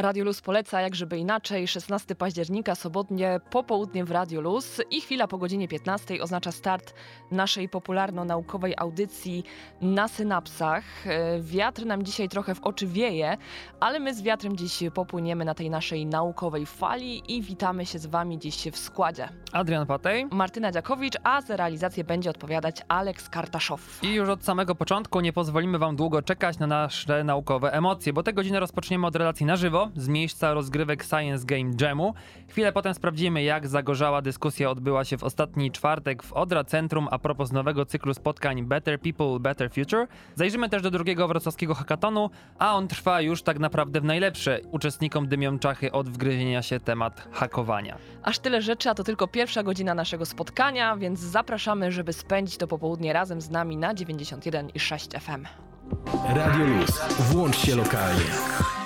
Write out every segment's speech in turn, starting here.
Radio Luz poleca, jak żeby inaczej, 16 października, sobotnie, popołudnie w Radio Luz i chwila po godzinie 15 oznacza start naszej popularno-naukowej audycji na synapsach. E, wiatr nam dzisiaj trochę w oczy wieje, ale my z wiatrem dziś popłyniemy na tej naszej naukowej fali i witamy się z Wami dziś w składzie. Adrian Patej. Martyna Dziakowicz, a za realizację będzie odpowiadać Aleks Kartaszow. I już od samego początku nie pozwolimy Wam długo czekać na nasze naukowe emocje, bo tę godzinę rozpoczniemy od relacji na żywo z miejsca rozgrywek Science Game Jamu. Chwilę potem sprawdzimy, jak zagorzała dyskusja odbyła się w ostatni czwartek w Odra Centrum a propos nowego cyklu spotkań Better People, Better Future. Zajrzymy też do drugiego wrocławskiego hackatonu, a on trwa już tak naprawdę w najlepsze. Uczestnikom dymią czachy od wgryzienia się temat hakowania. Aż tyle rzeczy, a to tylko pierwsza godzina naszego spotkania, więc zapraszamy, żeby spędzić to popołudnie razem z nami na 91,6 FM. Radio Luz. Włącz się lokalnie.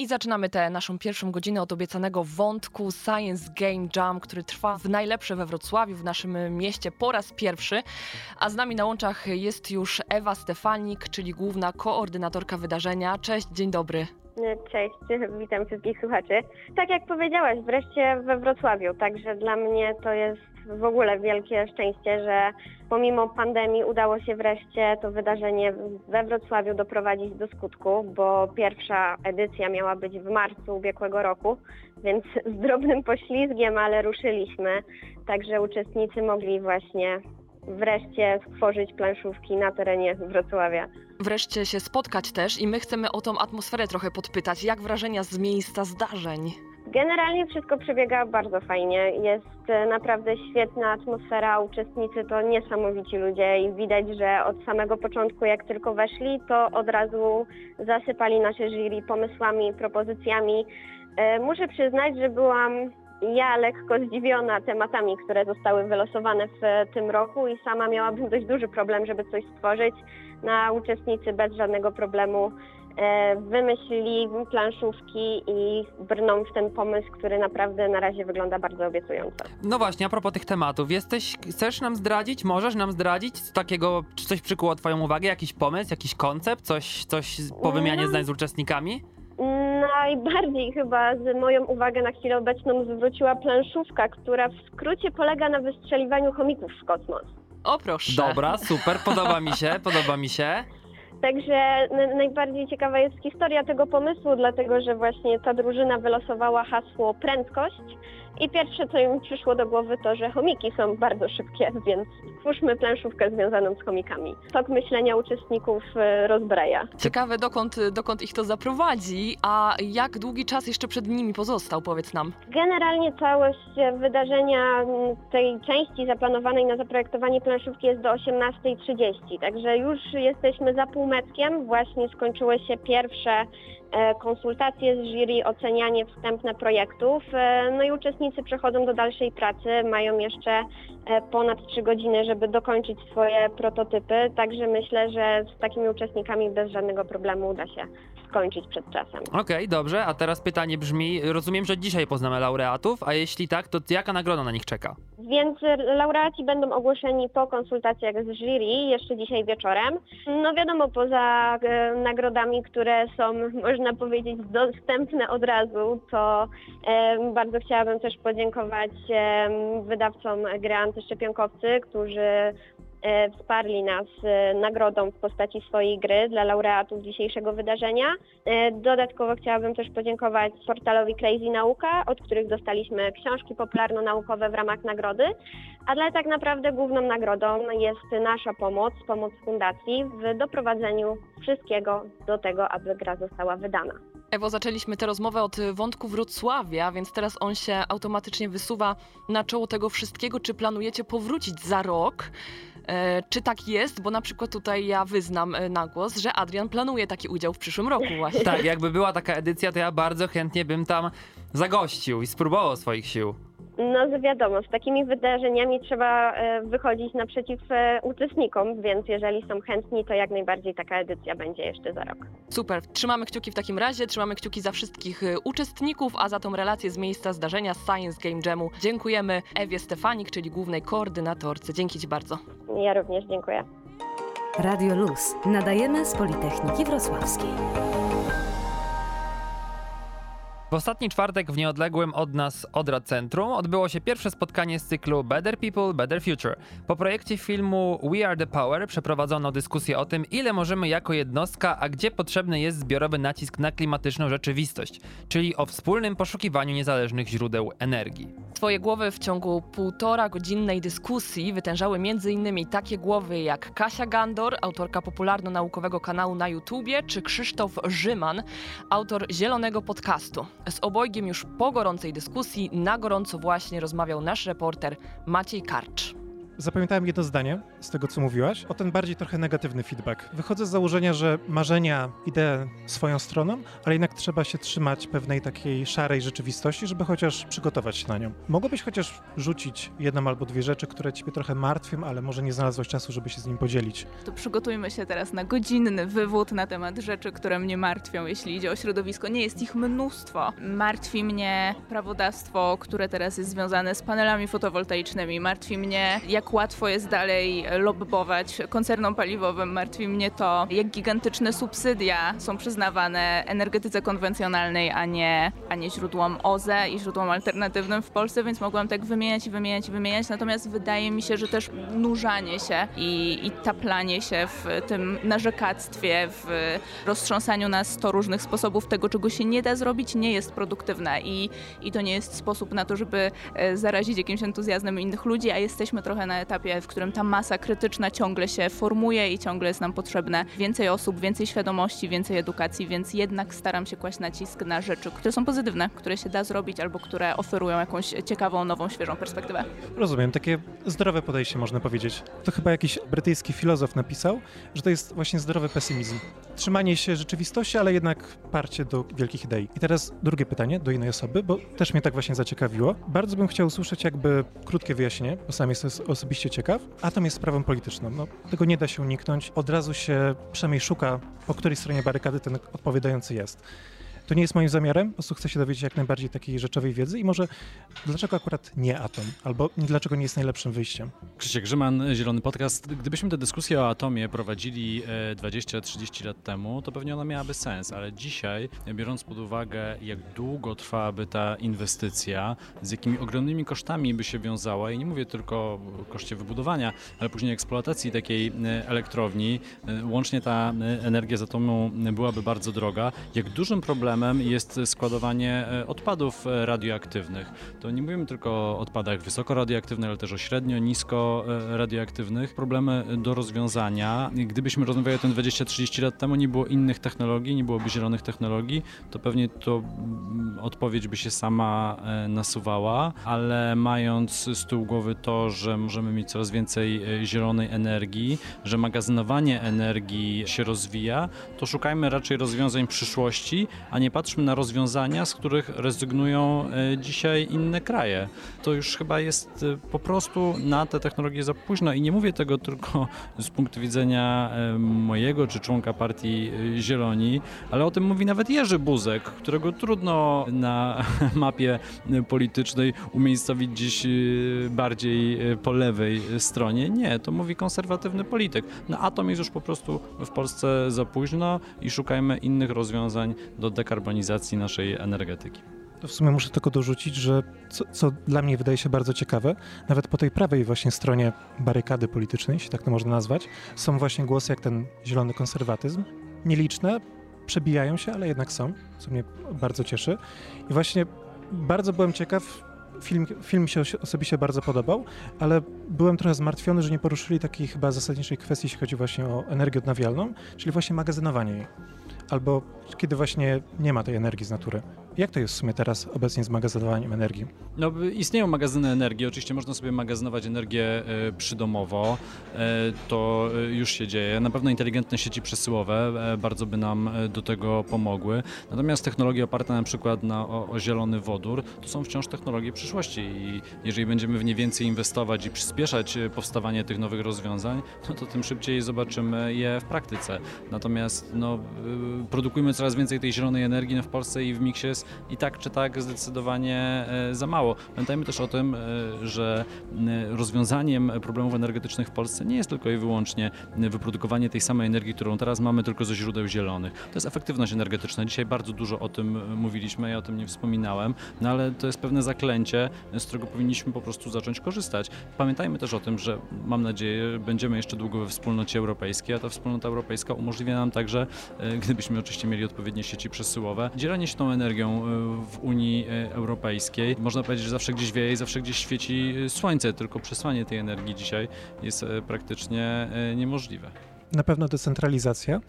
I zaczynamy tę naszą pierwszą godzinę od obiecanego wątku Science Game Jam, który trwa w najlepsze we Wrocławiu, w naszym mieście po raz pierwszy. A z nami na łączach jest już Ewa Stefanik, czyli główna koordynatorka wydarzenia. Cześć, dzień dobry. Cześć, witam wszystkich słuchaczy. Tak jak powiedziałaś, wreszcie we Wrocławiu, także dla mnie to jest w ogóle wielkie szczęście, że pomimo pandemii udało się wreszcie to wydarzenie we Wrocławiu doprowadzić do skutku, bo pierwsza edycja miała być w marcu ubiegłego roku, więc z drobnym poślizgiem, ale ruszyliśmy, także uczestnicy mogli właśnie wreszcie stworzyć planszówki na terenie Wrocławia. Wreszcie się spotkać też i my chcemy o tą atmosferę trochę podpytać. Jak wrażenia z miejsca zdarzeń? Generalnie wszystko przebiega bardzo fajnie. Jest e, naprawdę świetna atmosfera, uczestnicy to niesamowici ludzie i widać, że od samego początku, jak tylko weszli, to od razu zasypali nasze jury pomysłami, propozycjami. E, muszę przyznać, że byłam ja lekko zdziwiona tematami, które zostały wylosowane w tym roku i sama miałabym dość duży problem, żeby coś stworzyć. Na uczestnicy bez żadnego problemu E, wymyślili planszówki i brną w ten pomysł, który naprawdę na razie wygląda bardzo obiecująco. No właśnie, a propos tych tematów, jesteś, chcesz nam zdradzić, możesz nam zdradzić z takiego, czy coś przykuło twoją uwagę, jakiś pomysł, jakiś koncept, coś, coś po wymianie no. zdań z uczestnikami? Najbardziej chyba z moją uwagę na chwilę obecną zwróciła planszówka, która w skrócie polega na wystrzeliwaniu chomików w kosmos. O proszę. Dobra, super, podoba mi się, podoba mi się. Także najbardziej ciekawa jest historia tego pomysłu, dlatego że właśnie ta drużyna wylosowała hasło prędkość i pierwsze, co im przyszło do głowy, to, że chomiki są bardzo szybkie, więc stwórzmy planszówkę związaną z chomikami. Tok myślenia uczestników e, rozbraja. Ciekawe, dokąd, dokąd ich to zaprowadzi, a jak długi czas jeszcze przed nimi pozostał, powiedz nam? Generalnie całość wydarzenia tej części zaplanowanej na zaprojektowanie planszówki jest do 18.30, także już jesteśmy za półmetkiem. Właśnie skończyły się pierwsze konsultacje z jury, ocenianie wstępne projektów. E, no i uczestnicy przechodzą do dalszej pracy, mają jeszcze e, ponad 3 godziny, żeby dokończyć swoje prototypy, także myślę, że z takimi uczestnikami bez żadnego problemu uda się skończyć przed czasem. Okej, okay, dobrze, a teraz pytanie brzmi, rozumiem, że dzisiaj poznamy laureatów, a jeśli tak, to jaka nagroda na nich czeka? Więc laureaci będą ogłoszeni po konsultacjach z jury jeszcze dzisiaj wieczorem. No wiadomo, poza e, nagrodami, które są, można powiedzieć, dostępne od razu, to e, bardzo chciałabym też podziękować e, wydawcom gry Antyszczepionkowcy, którzy wsparli nas e, nagrodą w postaci swojej gry dla laureatów dzisiejszego wydarzenia. E, dodatkowo chciałabym też podziękować portalowi Crazy Nauka, od których dostaliśmy książki popularno-naukowe w ramach nagrody, ale tak naprawdę główną nagrodą jest nasza pomoc, pomoc fundacji w doprowadzeniu wszystkiego do tego, aby gra została wydana. Ewo, zaczęliśmy tę rozmowę od wątku Wrocławia, więc teraz on się automatycznie wysuwa na czoło tego wszystkiego. Czy planujecie powrócić za rok? E, czy tak jest? Bo na przykład tutaj ja wyznam e, na głos, że Adrian planuje taki udział w przyszłym roku właśnie. Tak, jakby była taka edycja, to ja bardzo chętnie bym tam zagościł i spróbował swoich sił. No wiadomo, z takimi wydarzeniami trzeba e, wychodzić naprzeciw e, uczestnikom, więc jeżeli są chętni, to jak najbardziej taka edycja będzie jeszcze za rok. Super, trzymamy kciuki w takim razie, trzymamy kciuki za wszystkich y, uczestników, a za tą relację z miejsca zdarzenia Science Game Jamu dziękujemy Ewie Stefanik, czyli głównej koordynatorce. Dzięki Ci bardzo. Ja również dziękuję. Radio Luz. Nadajemy z Politechniki Wrocławskiej. W ostatni czwartek w nieodległym od nas Odra Centrum odbyło się pierwsze spotkanie z cyklu Better People, Better Future. Po projekcie filmu We Are the Power przeprowadzono dyskusję o tym, ile możemy jako jednostka, a gdzie potrzebny jest zbiorowy nacisk na klimatyczną rzeczywistość, czyli o wspólnym poszukiwaniu niezależnych źródeł energii. Twoje głowy w ciągu półtora godzinnej dyskusji wytężały m.in. takie głowy jak Kasia Gandor, autorka popularno-naukowego kanału na YouTubie, czy Krzysztof Rzyman, autor zielonego podcastu. Z obojgiem już po gorącej dyskusji na gorąco właśnie rozmawiał nasz reporter Maciej Karcz. Zapamiętałem jedno zdanie z tego, co mówiłaś, o ten bardziej trochę negatywny feedback. Wychodzę z założenia, że marzenia idę swoją stroną, ale jednak trzeba się trzymać pewnej takiej szarej rzeczywistości, żeby chociaż przygotować się na nią. Mogłabyś chociaż rzucić jedną albo dwie rzeczy, które ciebie trochę martwią, ale może nie znalazłaś czasu, żeby się z nim podzielić. To przygotujmy się teraz na godzinny wywód na temat rzeczy, które mnie martwią, jeśli idzie o środowisko. Nie jest ich mnóstwo. Martwi mnie prawodawstwo, które teraz jest związane z panelami fotowoltaicznymi. Martwi mnie, jak łatwo jest dalej lobbować koncernom paliwowym. Martwi mnie to, jak gigantyczne subsydia są przyznawane energetyce konwencjonalnej, a nie, a nie źródłom OZE i źródłom alternatywnym w Polsce, więc mogłam tak wymieniać i wymieniać i wymieniać. Natomiast wydaje mi się, że też nurzanie się i, i taplanie się w tym narzekactwie, w roztrząsaniu na sto różnych sposobów tego, czego się nie da zrobić, nie jest produktywne i, i to nie jest sposób na to, żeby e, zarazić jakimś entuzjazmem innych ludzi, a jesteśmy trochę na etapie, w którym ta masa krytyczna ciągle się formuje i ciągle jest nam potrzebne więcej osób, więcej świadomości, więcej edukacji, więc jednak staram się kłaść nacisk na rzeczy, które są pozytywne, które się da zrobić albo które oferują jakąś ciekawą, nową, świeżą perspektywę. Rozumiem, takie zdrowe podejście można powiedzieć. To chyba jakiś brytyjski filozof napisał, że to jest właśnie zdrowy pesymizm. Trzymanie się rzeczywistości, ale jednak parcie do wielkich idei. I teraz drugie pytanie do innej osoby, bo też mnie tak właśnie zaciekawiło. Bardzo bym chciał usłyszeć jakby krótkie wyjaśnienie, bo sam jestem osobiście ciekaw. Atom jest sprawą polityczną. No, tego nie da się uniknąć. Od razu się przynajmniej szuka, po której stronie barykady ten odpowiadający jest. To nie jest moim zamiarem, po prostu chcę się dowiedzieć jak najbardziej takiej rzeczowej wiedzy i może dlaczego akurat nie atom, albo dlaczego nie jest najlepszym wyjściem. Krzysiek Grzyman, Zielony Podcast. Gdybyśmy tę dyskusję o atomie prowadzili e, 20-30 lat temu, to pewnie ona miałaby sens, ale dzisiaj, biorąc pod uwagę, jak długo trwałaby ta inwestycja, z jakimi ogromnymi kosztami by się wiązała, i nie mówię tylko o koszcie wybudowania, ale później eksploatacji takiej e, elektrowni, e, łącznie ta e, energia z atomu byłaby bardzo droga, jak dużym problemem jest składowanie e, odpadów e, radioaktywnych. To nie mówimy tylko o odpadach wysoko radioaktywnych, ale też o średnio, nisko e, radioaktywnych. Problemy do rozwiązania. Gdybyśmy rozmawiali o tym 20-30 lat temu, nie było innych technologii, nie byłoby zielonych technologii, to pewnie to odpowiedź by się sama nasuwała, ale mając z tyłu głowy to, że możemy mieć coraz więcej zielonej energii, że magazynowanie energii się rozwija, to szukajmy raczej rozwiązań przyszłości, a nie patrzmy na rozwiązania, z których rezygnują e, dzisiaj inne kraje. To już chyba jest e, po prostu na te technologie za późno i nie mówię tego tylko z punktu widzenia e, mojego czy członka partii Zieloni, ale o tym mówi nawet Jerzy Buzek, którego trudno na mapie politycznej umiejscowić gdzieś e, bardziej po lewej stronie. Nie, to mówi konserwatywny polityk. Na atom jest już po prostu w Polsce za późno i szukajmy innych rozwiązań do dekarbonizacji naszej energetyki. W sumie muszę tylko dorzucić, że co, co dla mnie wydaje się bardzo ciekawe, nawet po tej prawej właśnie stronie barykady politycznej, jeśli tak to można nazwać, są właśnie głosy jak ten zielony konserwatyzm. Nieliczne, przebijają się, ale jednak są, co mnie bardzo cieszy. I właśnie bardzo byłem ciekaw, film, film mi się osobiście bardzo podobał, ale byłem trochę zmartwiony, że nie poruszyli takiej chyba zasadniczej kwestii, jeśli chodzi właśnie o energię odnawialną, czyli właśnie magazynowanie jej. Albo kiedy właśnie nie ma tej energii z natury. Jak to jest w sumie teraz obecnie z magazynowaniem energii? No, istnieją magazyny energii, oczywiście można sobie magazynować energię e, przydomowo, e, to e, już się dzieje. Na pewno inteligentne sieci przesyłowe bardzo by nam do tego pomogły. Natomiast technologie oparte na przykład na, o, o zielony wodór to są wciąż technologie przyszłości i jeżeli będziemy w nie więcej inwestować i przyspieszać powstawanie tych nowych rozwiązań, no to tym szybciej zobaczymy je w praktyce. Natomiast no, produkujemy coraz więcej tej zielonej energii no w Polsce i w miksie jest i tak czy tak zdecydowanie e, za mało. Pamiętajmy też o tym, e, że rozwiązaniem problemów energetycznych w Polsce nie jest tylko i wyłącznie wyprodukowanie tej samej energii, którą teraz mamy, tylko ze źródeł zielonych. To jest efektywność energetyczna. Dzisiaj bardzo dużo o tym e, mówiliśmy, ja o tym nie wspominałem, no ale to jest pewne zaklęcie, z którego powinniśmy po prostu zacząć korzystać. Pamiętajmy też o tym, że mam nadzieję, będziemy jeszcze długo we wspólnocie europejskiej, a ta wspólnota europejska umożliwia nam także, gdybyśmy oczywiście mieli odpowiednie sieci przesyłowe, dzielenie się tą energią w Unii e, Europejskiej. Można powiedzieć, że zawsze gdzieś wieje i zawsze gdzieś świeci e, słońce, tylko przesłanie tej energii dzisiaj jest e, praktycznie niemożliwe. Na pewno decentralizacja.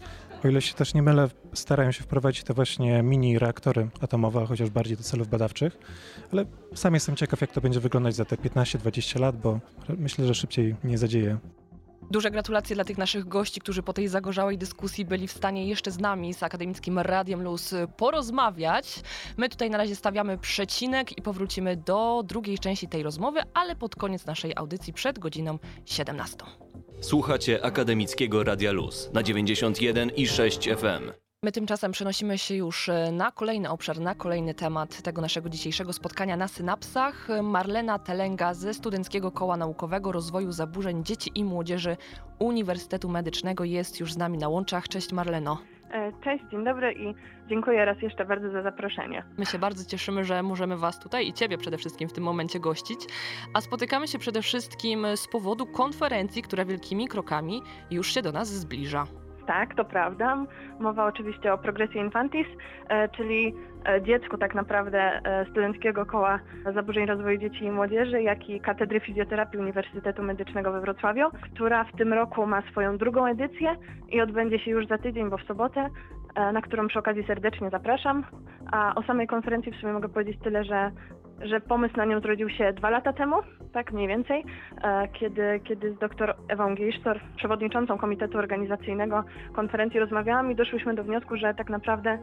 O ile się też nie mylę, starają się wprowadzić te właśnie mini reaktory atomowe, chociaż bardziej do celów badawczych, ale sam jestem ciekaw, jak to będzie wyglądać za te 15-20 lat, bo myślę, że szybciej nie zadzieje. Duże gratulacje dla tych naszych gości, którzy po tej zagorzałej dyskusji byli w stanie jeszcze z nami, z Akademickim Radiem Luz, porozmawiać. My tutaj na razie stawiamy przecinek i powrócimy do drugiej części tej rozmowy, ale pod koniec naszej audycji przed godziną 17. Słuchacie Akademickiego Radia Luz na 91 i 6 FM. My tymczasem przenosimy się już e, na kolejny obszar, na kolejny temat tego naszego dzisiejszego spotkania na synapsach. Marlena Telenga ze Studenckiego Koła Naukowego Rozwoju Zaburzeń Dzieci i Młodzieży Uniwersytetu Medycznego jest już z nami na łączach. Cześć Marleno. E, cześć, dzień dobry i dziękuję raz jeszcze bardzo za zaproszenie. My się bardzo cieszymy, że możemy Was tutaj i Ciebie przede wszystkim w tym momencie gościć. A spotykamy się przede wszystkim z powodu konferencji, która wielkimi krokami już się do nas zbliża tak, to prawda. Mowa oczywiście o progresji infantis, e, czyli e, dziecku tak naprawdę e, Studenckiego Koła Zaburzeń Rozwoju Dzieci i Młodzieży, jak i Katedry Fizjoterapii Uniwersytetu Medycznego we Wrocławiu, która w tym roku ma swoją drugą edycję i odbędzie się już za tydzień, bo w sobotę, na którą przy okazji serdecznie zapraszam. A o samej konferencji w sumie mogę powiedzieć tyle, że że pomysł na nią zrodził się dwa lata temu, tak mniej więcej, e, kiedy, kiedy z dr Ewą Geisztor, przewodniczącą Komitetu Organizacyjnego konferencji rozmawiałam i doszłyśmy do wniosku, że tak naprawdę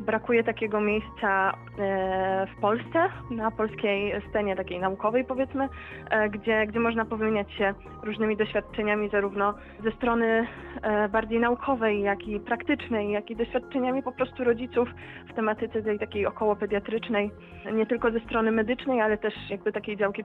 brakuje takiego miejsca e, w Polsce, na polskiej scenie takiej naukowej powiedzmy, e, gdzie, gdzie można powymieniać się różnymi doświadczeniami zarówno ze strony bardziej naukowej, jak i praktycznej, jak i doświadczeniami po prostu rodziców w tematyce tej takiej około pediatrycznej, nie tylko ze strony medycznej, ale też jakby takiej działki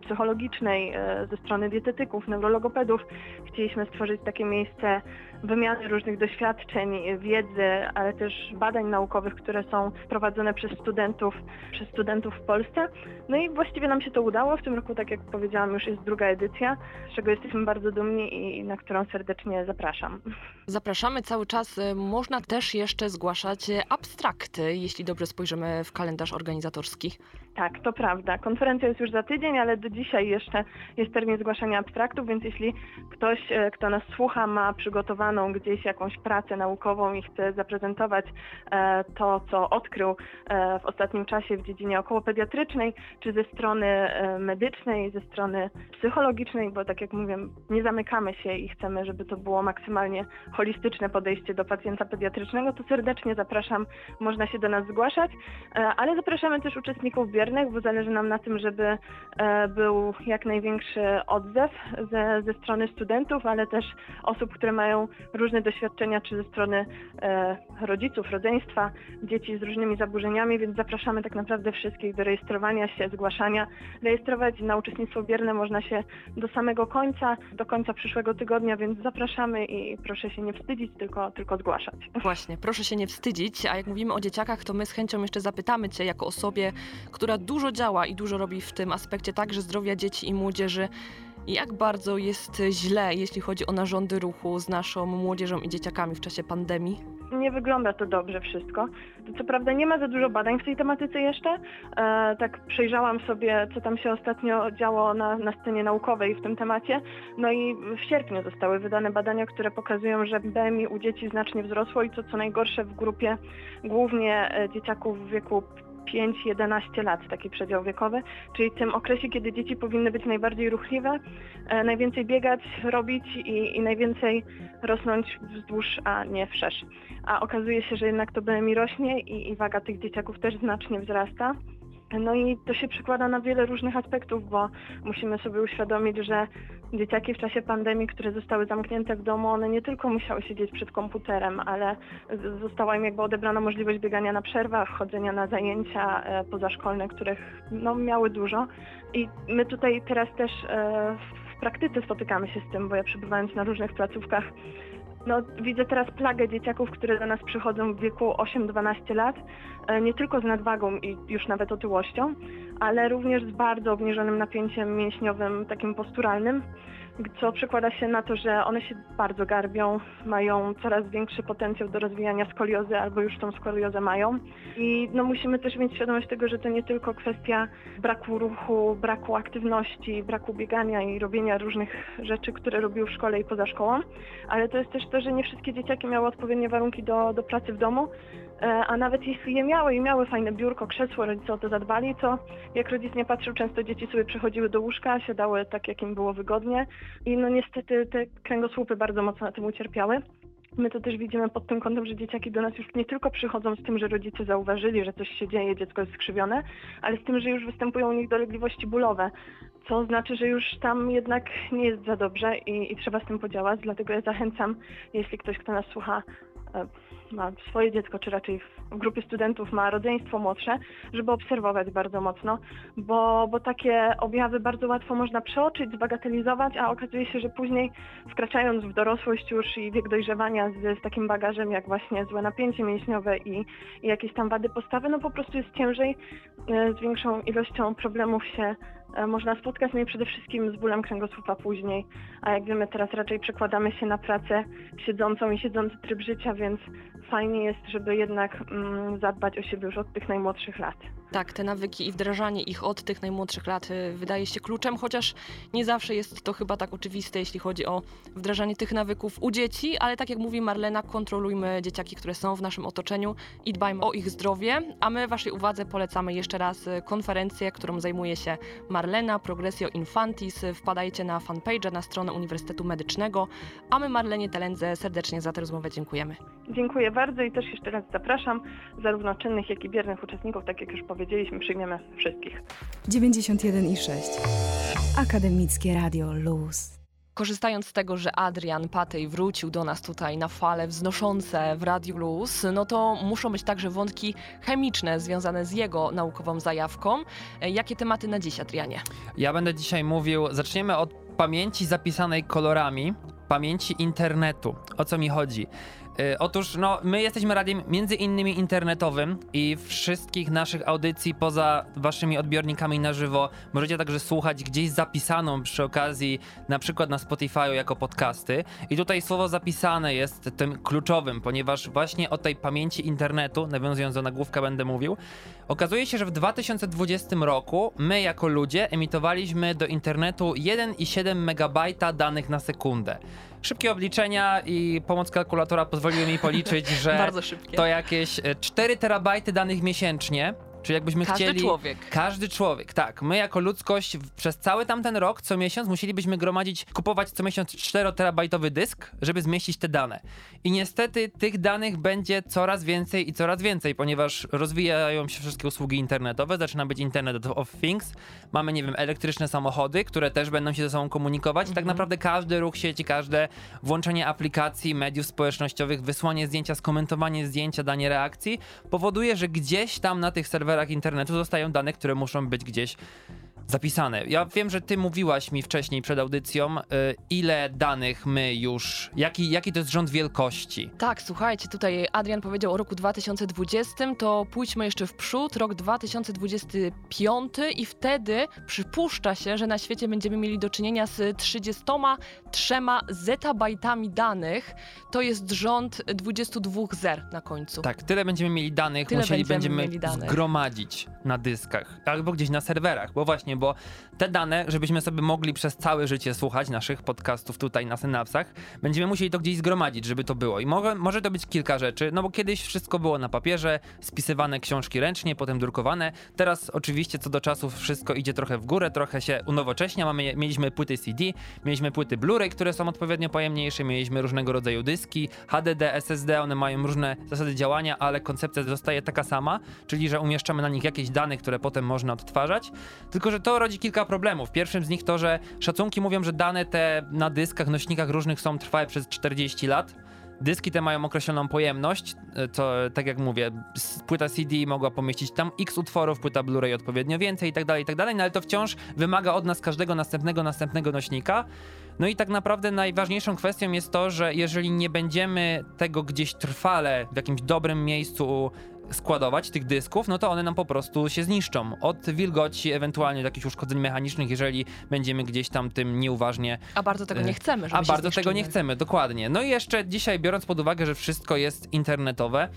psychologicznej, ze strony dietetyków, neurologopedów. Chcieliśmy stworzyć takie miejsce wymiany różnych doświadczeń, wiedzy, ale też badań naukowych, które są prowadzone przez studentów, przez studentów w Polsce. No i właściwie nam się to udało. W tym roku, tak jak powiedziałam, już jest druga edycja, z czego jesteśmy bardzo dumni i na którą serdecznie zapraszam. Zapraszamy cały czas. Można też jeszcze zgłaszać abstrakty, jeśli dobrze spojrzymy w kalendarz organizatorski. Tak, to prawda. Konferencja jest już za tydzień, ale do dzisiaj jeszcze jest termin zgłaszania abstraktów, więc jeśli ktoś, e, kto nas słucha, ma przygotowaną gdzieś jakąś pracę naukową i chce zaprezentować e, to, co odkrył e, w ostatnim czasie w dziedzinie okołopediatrycznej, czy ze strony medycznej, ze strony psychologicznej, bo tak jak mówię, nie zamykamy się i chcemy, żeby to było maksymalnie holistyczne podejście do pacjenta pediatrycznego, to serdecznie zapraszam, można się do nas zgłaszać, ale zapraszamy też uczestników biernych bo zależy nam na tym, żeby e, był jak największy odzew ze, ze strony studentów, ale też osób, które mają różne doświadczenia, czy ze strony e, rodziców, rodzeństwa, dzieci z różnymi zaburzeniami, więc zapraszamy tak naprawdę wszystkich do rejestrowania się, zgłaszania. Rejestrować na uczestnictwo bierne można się do samego końca, do końca przyszłego tygodnia, więc zapraszamy i proszę się nie wstydzić, tylko, tylko zgłaszać. Właśnie, proszę się nie wstydzić, a jak mówimy o dzieciakach, to my z chęcią jeszcze zapytamy Cię jako osobie, która dużo działa i dużo robi w tym aspekcie także zdrowia dzieci i młodzieży. Jak bardzo jest źle, jeśli chodzi o narządy ruchu z naszą młodzieżą i dzieciakami w czasie pandemii? Nie wygląda to dobrze wszystko. Co prawda nie ma za dużo badań w tej tematyce jeszcze. E, tak przejrzałam sobie, co tam się ostatnio działo na, na scenie naukowej w tym temacie. No i w sierpniu zostały wydane badania, które pokazują, że BMI u dzieci znacznie wzrosło i co co najgorsze w grupie głównie e, dzieciaków w wieku 5-11 lat, taki przedział wiekowy, czyli tym okresie, kiedy dzieci powinny być najbardziej ruchliwe, e, najwięcej biegać, robić i, i najwięcej rosnąć wzdłuż, a nie wszerz. A okazuje się, że jednak to BMI rośnie i, i waga tych dzieciaków też znacznie wzrasta. No i to się przekłada na wiele różnych aspektów, bo musimy sobie uświadomić, że dzieciaki w czasie pandemii, które zostały zamknięte w domu, one nie tylko musiały siedzieć przed komputerem, ale została im jakby odebrana możliwość biegania na przerwach, chodzenia na zajęcia e, pozaszkolne, których no, miały dużo. I my tutaj teraz też e, w praktyce spotykamy się z tym, bo ja przebywając na różnych placówkach, no, widzę teraz plagę dzieciaków, które do nas przychodzą w wieku 8-12 lat, e, nie tylko z nadwagą i już nawet otyłością, ale również z bardzo obniżonym napięciem mięśniowym, takim posturalnym, co przekłada się na to, że one się bardzo garbią, mają coraz większy potencjał do rozwijania skoliozy albo już tą skoliozę mają. I no, musimy też mieć świadomość tego, że to nie tylko kwestia braku ruchu, braku aktywności, braku biegania i robienia różnych rzeczy, które robił w szkole i poza szkołą, ale to jest też to, że nie wszystkie dzieciaki miały odpowiednie warunki do, do pracy w domu, a nawet jeśli je miały i miały fajne biurko, krzesło, rodzice o to zadbali, to jak rodzic nie patrzył, często dzieci sobie przychodziły do łóżka, siadały tak, jak im było wygodnie i no niestety te kręgosłupy bardzo mocno na tym ucierpiały. My to też widzimy pod tym kątem, że dzieciaki do nas już nie tylko przychodzą z tym, że rodzice zauważyli, że coś się dzieje, dziecko jest skrzywione, ale z tym, że już występują u nich dolegliwości bólowe, co znaczy, że już tam jednak nie jest za dobrze i, i trzeba z tym podziałać. Dlatego ja zachęcam, jeśli ktoś, kto nas słucha, e, ma swoje dziecko, czy raczej w grupie studentów ma rodzeństwo młodsze, żeby obserwować bardzo mocno, bo, bo takie objawy bardzo łatwo można przeoczyć, zbagatelizować, a okazuje się, że później wkraczając w dorosłość już i wiek dojrzewania z, z takim bagażem jak właśnie złe napięcie mięśniowe i, i jakieś tam wady postawy, no po prostu jest ciężej, e, z większą ilością problemów się można spotkać, no i przede wszystkim z bólem kręgosłupa później, a jak wiemy teraz raczej przekładamy się na pracę siedzącą i siedzący tryb życia, więc fajnie jest, żeby jednak mm, zadbać o siebie już od tych najmłodszych lat. Tak, te nawyki i wdrażanie ich od tych najmłodszych lat y, wydaje się kluczem, chociaż nie zawsze jest to chyba tak oczywiste, jeśli chodzi o wdrażanie tych nawyków u dzieci, ale tak jak mówi Marlena, kontrolujmy dzieciaki, które są w naszym otoczeniu i dbajmy o ich zdrowie, a my waszej uwadze polecamy jeszcze raz y, konferencję, którą zajmuje się Marlena, Progressio Infantis. Wpadajcie na fanpage, na stronę Uniwersytetu Medycznego, a my Marlenie Telendze serdecznie za tę rozmowę dziękujemy. Dziękuję bardzo i też jeszcze raz zapraszam zarówno czynnych, jak i biernych uczestników, tak jak już powiedzieliśmy, przyjmiemy wszystkich. 91,6 Akademickie Radio Luz. Korzystając z tego, że Adrian Patej wrócił do nas tutaj na fale wznoszące w Radiu Luz, no to muszą być także wątki chemiczne związane z jego naukową zajawką. E, Jakie tematy na dziś, Adrianie? Ja będę dzisiaj mówił, zaczniemy od pamięci zapisanej kolorami, pamięci internetu. O co mi chodzi? Yy, otóż, no, my jesteśmy radiem między innymi internetowym i wszystkich naszych audycji poza waszymi odbiornikami na żywo możecie także słuchać gdzieś zapisaną przy okazji, na przykład na Spotify jako podcasty. I tutaj słowo zapisane jest tym kluczowym, ponieważ właśnie o tej pamięci internetu, nawiązując do nagłówka będę mówił, okazuje się, że w 2020 roku my jako ludzie emitowaliśmy do internetu 1,7 megabajta danych na sekundę. Szybkie obliczenia i pomoc kalkulatora pozwoliły mi policzyć, że to jakieś e, 4 terabajty danych miesięcznie. Czyli jakbyśmy Każdy chcieli. człowiek. Każdy człowiek, tak. My jako ludzkość przez cały tamten rok, co miesiąc musielibyśmy gromadzić, kupować co miesiąc 4-terabajtowy dysk, żeby zmieścić te dane. I niestety tych danych będzie coraz więcej i coraz więcej, ponieważ rozwijają się wszystkie usługi internetowe, zaczyna być Internet of Things, mamy, nie wiem, elektryczne samochody, które też będą się ze sobą komunikować. Tak naprawdę każdy ruch sieci, każde włączenie aplikacji, mediów społecznościowych, wysłanie zdjęcia, skomentowanie zdjęcia, danie reakcji powoduje, że gdzieś tam na tych serwerach internetu zostają dane, które muszą być gdzieś zapisane. Ja wiem, że ty mówiłaś mi wcześniej przed audycją, y, ile danych my już, jaki, jaki to jest rząd wielkości. Tak, słuchajcie, tutaj Adrian powiedział o roku 2020, to pójdźmy jeszcze w przód, rok 2025 i wtedy przypuszcza się, że na świecie będziemy mieli do czynienia z 33 zetabajtami danych. To jest rząd 22 zer na końcu. Tak, tyle będziemy mieli danych, Tyle musieli będziemy będziemy mieli danych. zgromadzić na dyskach albo gdzieś na serwerach, bo właśnie spokojnie, bo te dane, żebyśmy sobie mogli przez całe życie słuchać naszych podcastów tutaj na Synapsach, będziemy musieli to gdzieś zgromadzić, żeby to było. I może, może to być kilka rzeczy, no bo kiedyś wszystko było na papierze, spisywane książki ręcznie, potem drukowane. Teraz oczywiście co do czasów wszystko idzie trochę w górę, trochę się unowocześnia. Mamy, mieliśmy płyty CD, mieliśmy płyty Blu-ray, które są odpowiednio pojemniejsze, mieliśmy różnego rodzaju dyski, HDD, SSD, one mają różne zasady działania, ale koncepcja zostaje taka sama, czyli że umieszczamy na nich jakieś dane, które potem można odtwarzać. Tylko, że to rodzi kilka problemów. Pierwszym z nich to, że szacunki mówią, że dane te na dyskach, nośnikach różnych są trwałe przez 40 lat. Dyski te mają określoną pojemność, to tak jak mówię, płyta CD mogła pomieścić tam x utworów, płyta Blu-ray odpowiednio więcej i tak dalej, i tak no ale to wciąż wymaga od nas każdego następnego, następnego nośnika. No i tak naprawdę najważniejszą kwestią jest to, że jeżeli nie będziemy tego gdzieś trwale w jakimś dobrym miejscu składować tych dysków, no to one nam po prostu się zniszczą. Od wilgoci, ewentualnie do jakichś uszkodzeń mechanicznych, jeżeli będziemy gdzieś tam tym nieuważnie A bardzo tego E, nie chcemy, żeby a bardzo tego nie chcemy, dokładnie. No i jeszcze dzisiaj, biorąc pod uwagę, że wszystko jest internetowe,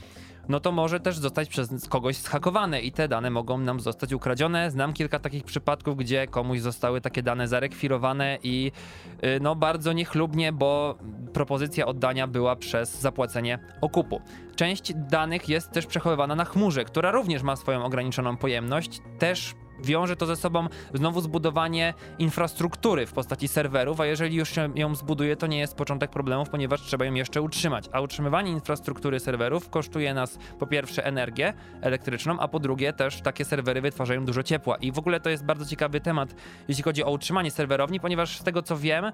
no to może też zostać przez kogoś zhakowane i te dane mogą nam zostać ukradzione. Znam kilka takich przypadków, gdzie komuś zostały takie dane zarekwirowane i y, no bardzo niechlubnie, bo propozycja oddania była przez zapłacenie okupu. Część danych jest też przechowywana na chmurze, która również ma swoją ograniczoną pojemność. Też wiąże to ze sobą znowu zbudowanie infrastruktury w postaci serwerów, a jeżeli już się ją zbuduje, to nie jest początek problemów, ponieważ trzeba ją jeszcze utrzymać. A utrzymywanie infrastruktury serwerów kosztuje nas po pierwsze energię elektryczną, a po drugie też takie serwery wytwarzają dużo ciepła. I w ogóle to jest bardzo ciekawy temat, jeśli chodzi o utrzymanie serwerowni, ponieważ z tego co wiem,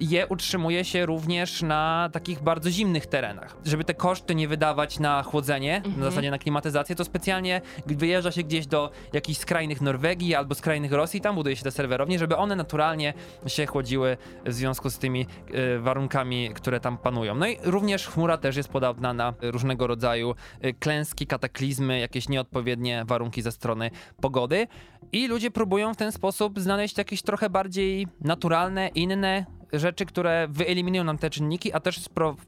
je utrzymuje się również na takich bardzo zimnych terenach. Żeby te koszty nie wydawać na chłodzenie, Mhm. na zasadzie na klimatyzację, to specjalnie wyjeżdża się gdzieś do jakichś skrajnych Norwegii albo skrajnych Rosji, tam buduje się te serwerownie, żeby one naturalnie się chłodziły w związku z tymi e, warunkami, które tam panują. No i również chmura też jest podatna na różnego rodzaju e, klęski, kataklizmy, jakieś nieodpowiednie warunki ze strony pogody i ludzie próbują w ten sposób znaleźć jakieś trochę bardziej naturalne, inne rzeczy, które wyeliminują nam te czynniki, a też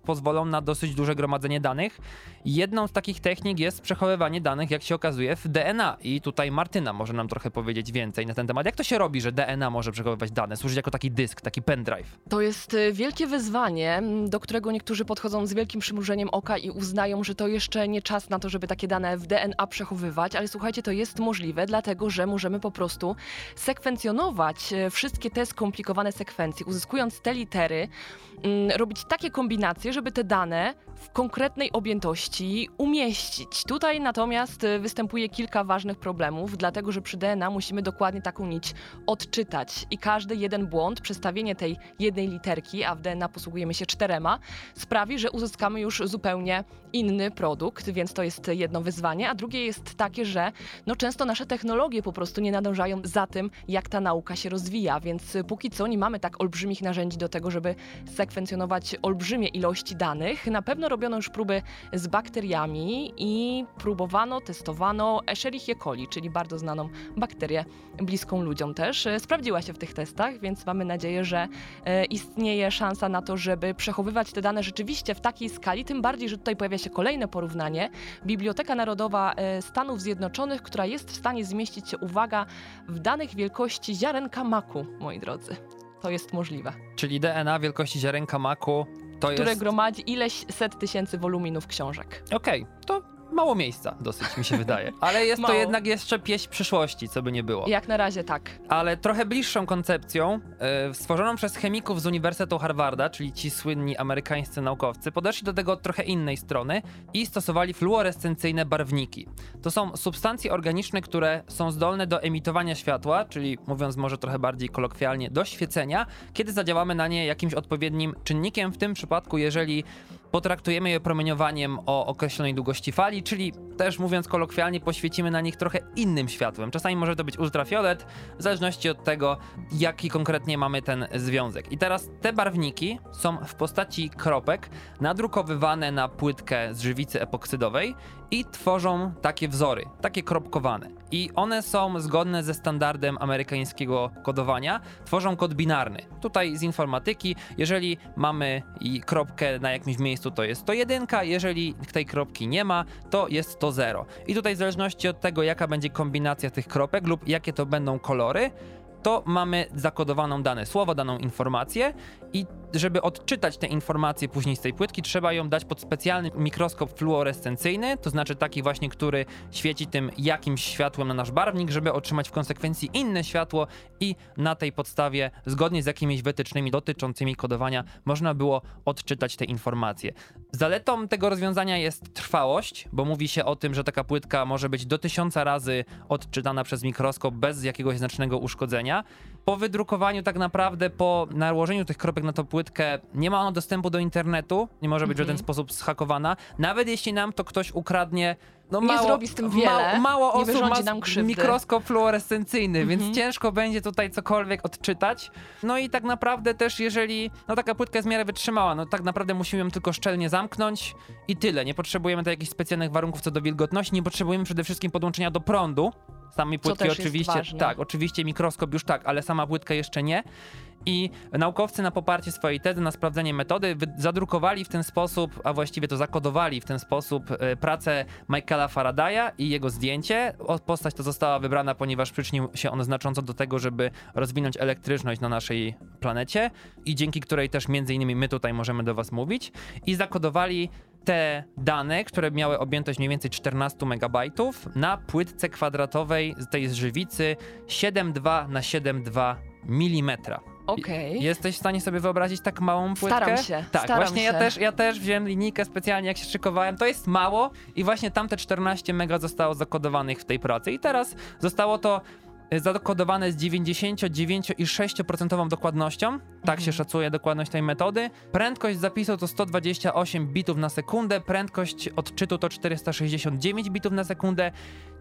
pozwolą na dosyć duże gromadzenie danych. Jedną z takich technik jest przechowywanie danych, jak się okazuje, w DNA. I tutaj Martyna może nam trochę powiedzieć więcej na ten temat. Jak to się robi, że DNA może przechowywać dane, służyć jako taki dysk, taki pendrive? To jest y, wielkie wyzwanie, do którego niektórzy podchodzą z wielkim przymrużeniem oka i uznają, że to jeszcze nie czas na to, żeby takie dane w DNA przechowywać, ale słuchajcie, to jest możliwe, dlatego że możemy po prostu sekwencjonować e, wszystkie te skomplikowane sekwencje, uzyskując te litery, mm, robić takie kombinacje, żeby te dane w konkretnej objętości umieścić. Tutaj natomiast y, występuje kilka ważnych problemów, dlatego że przy DNA musimy dokładnie taką nić odczytać. I każdy jeden błąd, przestawienie tej jednej literki, a w DNA posługujemy się czterema, sprawi, że uzyskamy już zupełnie inny produkt, więc to jest jedno wyzwanie, a drugie jest takie, że no często nasze technologie po prostu nie nadążają za tym, jak ta nauka się rozwija, więc y, póki co nie mamy tak olbrzymich narzędzi do tego, żeby sekwencjonować olbrzymie ilości danych. Na pewno robiono już próby z bakteriami i próbowano, testowano Escherichia coli, czyli bardzo znaną bakterię bliską ludziom też. E, Sprawdziła się w tych testach, więc mamy nadzieję, że e, istnieje szansa na to, żeby przechowywać te dane rzeczywiście w takiej skali, tym bardziej, że tutaj pojawia się kolejne porównanie. Biblioteka Narodowa e, Stanów Zjednoczonych, która jest w stanie zmieścić się, uwaga, w danych wielkości ziarenka maku, moi drodzy. To jest możliwe. Czyli DNA wielkości ziarenka maku to Które jest... gromadzi ileś set tysięcy woluminów książek. Okej, to mało miejsca dosyć mi się wydaje. Ale jest to Mało. jednak jeszcze pieśń przyszłości, co by nie było. Jak na razie tak. ale trochę bliższą koncepcją, e, stworzoną przez chemików z Uniwersytetu Harvarda, czyli ci słynni amerykańscy naukowcy, podeszli do tego od trochę innej strony i stosowali fluorescencyjne barwniki. To są substancje organiczne, które są zdolne do emitowania światła, czyli mówiąc może trochę bardziej kolokwialnie, do świecenia, kiedy zadziałamy na nie jakimś odpowiednim czynnikiem. W tym przypadku, jeżeli potraktujemy je promieniowaniem o określonej długości fali, czyli też mówiąc kolokwialnie, poświecimy na nich trochę innym światłem. Czasami może to być ultrafiolet, w zależności od tego, jaki konkretnie mamy ten związek. I teraz te barwniki są w postaci kropek nadrukowywane na płytkę z żywicy epoksydowej i tworzą takie wzory, takie kropkowane. I one są zgodne ze standardem amerykańskiego kodowania, tworzą kod binarny. Tutaj z informatyki, jeżeli mamy kropkę na jakimś miejscu, to jest to jedynka, jeżeli tej kropki nie ma, to jest to zero. I tutaj w zależności od tego, jaka będzie kombinacja tych kropek lub jakie to będą kolory, to mamy zakodowaną dane słowo, daną informację i żeby odczytać te informacje później z tej płytki, trzeba ją dać pod specjalny mikroskop fluorescencyjny, to znaczy taki właśnie, który świeci tym jakimś światłem na nasz barwnik, żeby otrzymać w konsekwencji inne światło i na tej podstawie, zgodnie z jakimiś wytycznymi dotyczącymi kodowania, można było odczytać te informacje. Zaletą tego rozwiązania jest trwałość, bo mówi się o tym, że taka płytka może być do tysiąca razy odczytana przez mikroskop bez jakiegoś znacznego uszkodzenia. Po wydrukowaniu tak naprawdę, po nałożeniu tych kropek na tą płytkę, nie ma ona dostępu do internetu, nie może być w żaden sposób zhakowana. Nawet jeśli nam to ktoś ukradnie, no Nie mało, zrobi z tym wiele, mało, mało osób ma nam krzywdy. mikroskop fluorescencyjny, Mhm. więc ciężko będzie tutaj cokolwiek odczytać. No i tak naprawdę też jeżeli, no taka płytka jest w miarę wytrzymała, no tak naprawdę musimy ją tylko szczelnie zamknąć i tyle. Nie potrzebujemy tutaj jakichś specjalnych warunków co do wilgotności, nie potrzebujemy przede wszystkim podłączenia do prądu. Samej płytki oczywiście, tak, oczywiście mikroskop już tak, ale sama płytka jeszcze nie. I naukowcy na poparcie swojej tezy, na sprawdzenie metody, zadrukowali w ten sposób, a właściwie to zakodowali w ten sposób e, pracę Michaela Faradaya i jego zdjęcie. Postać to została wybrana, ponieważ przyczynił się on znacząco do tego, żeby rozwinąć elektryczność na naszej planecie i dzięki której też między innymi my tutaj możemy do was mówić. I zakodowali te dane, które miały objętość mniej więcej 14 megabajtów na płytce kwadratowej z tej z żywicy 7,2 na 7,2 mm. Okej. Jesteś w stanie sobie wyobrazić tak małą płytkę? Staram się, Tak, staram właśnie ja się. też, ja też wziąłem linijkę specjalnie, jak się szykowałem. To jest mało i właśnie tamte 14 mega zostało zakodowanych w tej pracy. I teraz zostało to zakodowane z 99,6% dokładnością. Tak się szacuje dokładność tej metody. Prędkość zapisu to 128 bitów na sekundę, prędkość odczytu to 469 bitów na sekundę.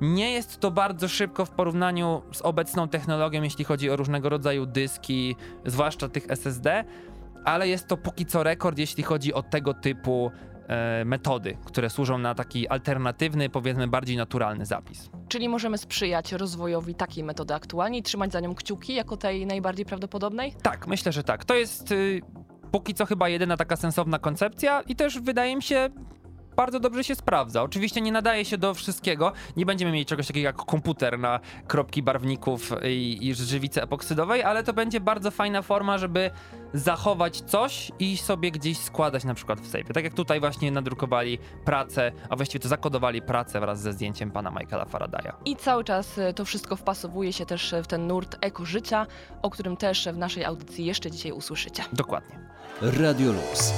Nie jest to bardzo szybko w porównaniu z obecną technologią, jeśli chodzi o różnego rodzaju dyski, zwłaszcza tych SSD, ale jest to póki co rekord, jeśli chodzi o tego typu metody, które służą na taki alternatywny, powiedzmy bardziej naturalny zapis. Czyli możemy sprzyjać rozwojowi takiej metody aktualnie i trzymać za nią kciuki jako tej najbardziej prawdopodobnej? Tak, myślę, że tak. To jest y, póki co chyba jedyna taka sensowna koncepcja i też wydaje mi się bardzo dobrze się sprawdza. Oczywiście nie nadaje się do wszystkiego. Nie będziemy mieli czegoś takiego jak komputer na kropki barwników i, i żywicy epoksydowej, ale to będzie bardzo fajna forma, żeby zachować coś i sobie gdzieś składać na przykład w sejfie. Tak jak tutaj właśnie nadrukowali pracę, a właściwie to zakodowali pracę wraz ze zdjęciem pana Michaela Faradaya. I cały czas e, to wszystko wpasowuje się też w ten nurt ekożycia, o którym też w naszej audycji jeszcze dzisiaj usłyszycie. Dokładnie. Radio Luz.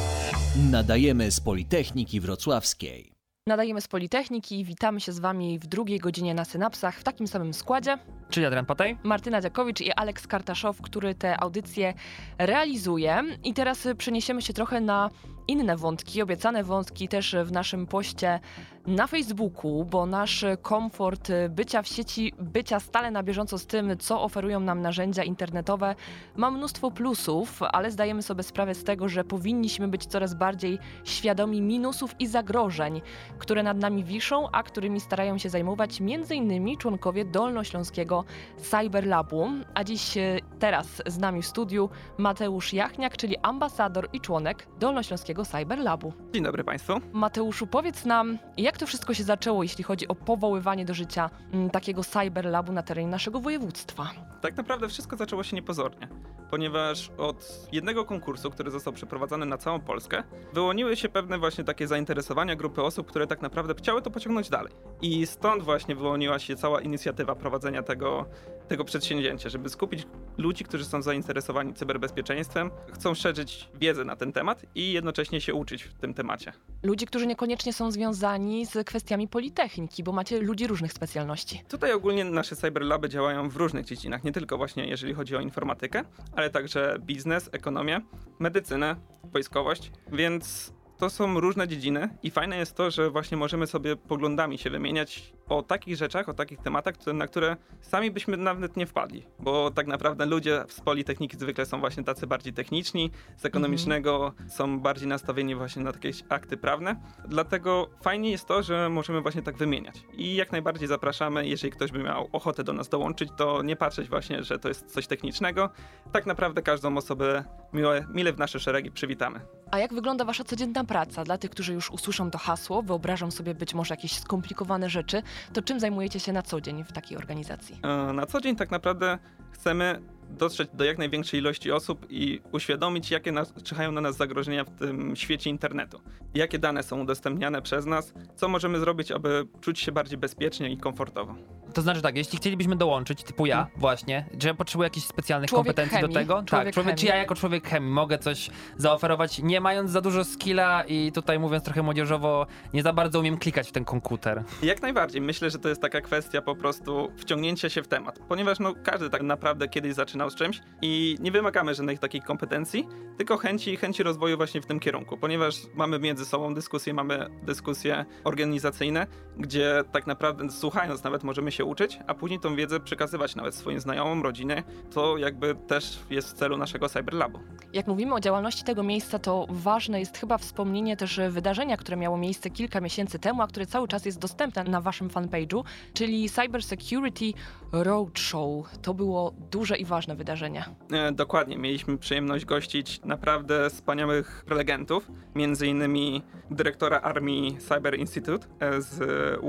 Nadajemy z Politechniki Wrocławskiej. Nadajemy z Politechniki, witamy się z Wami w drugiej godzinie na Synapsach w takim samym składzie. Czyli Adrian Patej? Martyna Dziakowicz i Aleks Kartaszow, który te audycje realizuje. I teraz przeniesiemy się trochę na inne wątki, obiecane wątki też w naszym poście na Facebooku, bo nasz komfort bycia w sieci, bycia stale na bieżąco z tym, co oferują nam narzędzia internetowe, ma mnóstwo plusów, ale zdajemy sobie sprawę z tego, że powinniśmy być coraz bardziej świadomi minusów i zagrożeń, które nad nami wiszą, a którymi starają się zajmować m.in. członkowie Dolnośląskiego Cyberlabu. A dziś e, teraz z nami w studiu Mateusz Jachniak, czyli ambasador i członek Dolnośląskiego Cyberlabu. Dzień dobry Państwu. Mateuszu, powiedz nam, jak to wszystko się zaczęło, jeśli chodzi o powoływanie do życia mm, takiego Cyberlabu na terenie naszego województwa? Tak naprawdę wszystko zaczęło się niepozornie, ponieważ od jednego konkursu, który został przeprowadzony na całą Polskę, wyłoniły się pewne właśnie takie zainteresowania grupy osób, które tak naprawdę chciały to pociągnąć dalej. I stąd właśnie wyłoniła się cała inicjatywa prowadzenia tego, tego przedsięwzięcia, żeby skupić ludzi, którzy są zainteresowani cyberbezpieczeństwem, chcą szerzyć wiedzę na ten temat i jednocześnie się uczyć w tym temacie. Ludzi, którzy niekoniecznie są związani z kwestiami politechniki, bo macie ludzi różnych specjalności. Tutaj ogólnie nasze cyberlaby działają w różnych dziedzinach, nie tylko właśnie jeżeli chodzi o informatykę, ale także biznes, ekonomię, medycynę, wojskowość, więc to są różne dziedziny i fajne jest to, że właśnie możemy sobie poglądami się wymieniać o takich rzeczach, o takich tematach, na które sami byśmy nawet nie wpadli, bo tak naprawdę ludzie z Politechniki zwykle są właśnie tacy bardziej techniczni, z ekonomicznego są bardziej nastawieni właśnie na jakieś akty prawne, dlatego fajnie jest to, że możemy właśnie tak wymieniać i jak najbardziej zapraszamy, jeżeli ktoś by miał ochotę do nas dołączyć, to nie patrzeć właśnie, że to jest coś technicznego, tak naprawdę każdą osobę miłe, mile w nasze szeregi przywitamy. A jak wygląda wasza codzienna praca? Dla tych, którzy już usłyszą to hasło, wyobrażam sobie być może jakieś skomplikowane rzeczy, to czym zajmujecie się na co dzień w takiej organizacji? E, Na co dzień tak naprawdę chcemy dotrzeć do jak największej ilości osób i uświadomić, jakie nas, czyhają na nas zagrożenia w tym świecie internetu. Jakie dane są udostępniane przez nas, co możemy zrobić, aby czuć się bardziej bezpiecznie i komfortowo. To znaczy tak, jeśli chcielibyśmy dołączyć, typu ja właśnie, czy ja potrzebuję jakichś specjalnych Człowiek kompetencji chemii. do tego? Człowiek tak, człowiek, czy ja jako człowiek chemii mogę coś zaoferować, nie mając za dużo skilla i tutaj mówiąc trochę młodzieżowo, nie za bardzo umiem klikać w ten komputer. Jak najbardziej. Myślę, że to jest taka kwestia po prostu wciągnięcia się w temat, ponieważ no, każdy tak naprawdę kiedyś zaczynał z czymś i nie wymagamy żadnych takich kompetencji, tylko chęci, chęci rozwoju właśnie w tym kierunku, ponieważ mamy między sobą dyskusje, mamy dyskusje organizacyjne, gdzie tak naprawdę słuchając nawet możemy się uczyć, a później tą wiedzę przekazywać nawet swoim znajomym, rodzinie. To jakby też jest w celu naszego Cyberlabu. Jak mówimy o działalności tego miejsca, to ważne jest chyba wspomnienie też wydarzenia, które miało miejsce kilka miesięcy temu, a które cały czas jest dostępne na waszym fanpage'u, czyli Cyber Security Roadshow. To było duże i ważne wydarzenie. E, Dokładnie, mieliśmy przyjemność gościć naprawdę wspaniałych prelegentów, między innymi dyrektora Army Cyber Institute e, z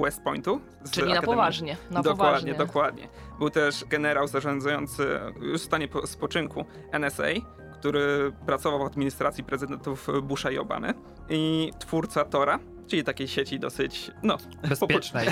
West Pointu. Z Czyli na Akademii. poważnie. Na dokładnie, poważnie. dokładnie. Był też generał zarządzający już w stanie po- spoczynku NSA, który pracował w administracji prezydentów Busha i Obamy i twórca Tora, czyli takiej sieci dosyć, no, Bezpiecznej.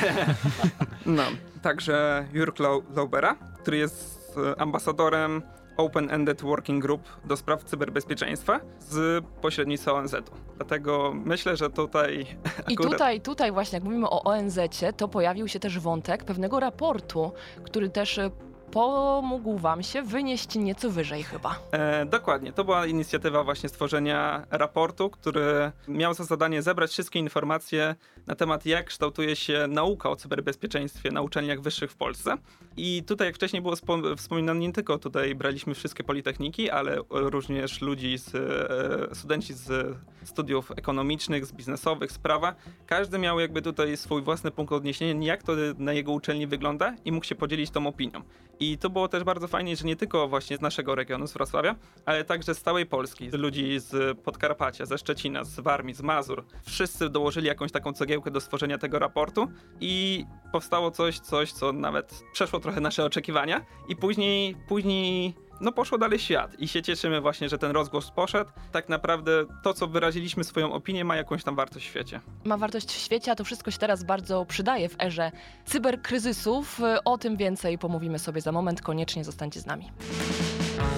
no, także Jurk Lau- Laubera, który jest ambasadorem Open Ended Working Group do spraw cyberbezpieczeństwa z pośrednictwa ONZ-u. Dlatego myślę, że tutaj I akurat tutaj, tutaj właśnie, jak mówimy o ONZ, to pojawił się też wątek pewnego raportu, który też e, pomógł wam się wynieść nieco wyżej chyba. E, dokładnie. To była inicjatywa właśnie stworzenia raportu, który miał za zadanie zebrać wszystkie informacje na temat, jak kształtuje się nauka o cyberbezpieczeństwie na uczelniach wyższych w Polsce. I tutaj, jak wcześniej było spo- wspominane, nie tylko tutaj braliśmy wszystkie politechniki, ale również ludzi z, e, studenci z studiów ekonomicznych, z biznesowych, z prawa. Każdy miał jakby tutaj swój własny punkt odniesienia, jak to na jego uczelni wygląda i mógł się podzielić tą opinią. I to było też bardzo fajnie, że nie tylko właśnie z naszego regionu, z Wrocławia, ale także z całej Polski, z ludzi z Podkarpacia, ze Szczecina, z Warmii, z Mazur. Wszyscy dołożyli jakąś taką cegiełkę do stworzenia tego raportu i powstało coś, coś, co nawet przeszło trochę nasze oczekiwania i później, później no poszło dalej świat i się cieszymy właśnie, że ten rozgłos poszedł. Tak naprawdę to, co wyraziliśmy swoją opinię, ma jakąś tam wartość w świecie. Ma wartość w świecie, a to wszystko się teraz bardzo przydaje w erze cyberkryzysów. O tym więcej pomówimy sobie za moment. Koniecznie zostańcie z nami.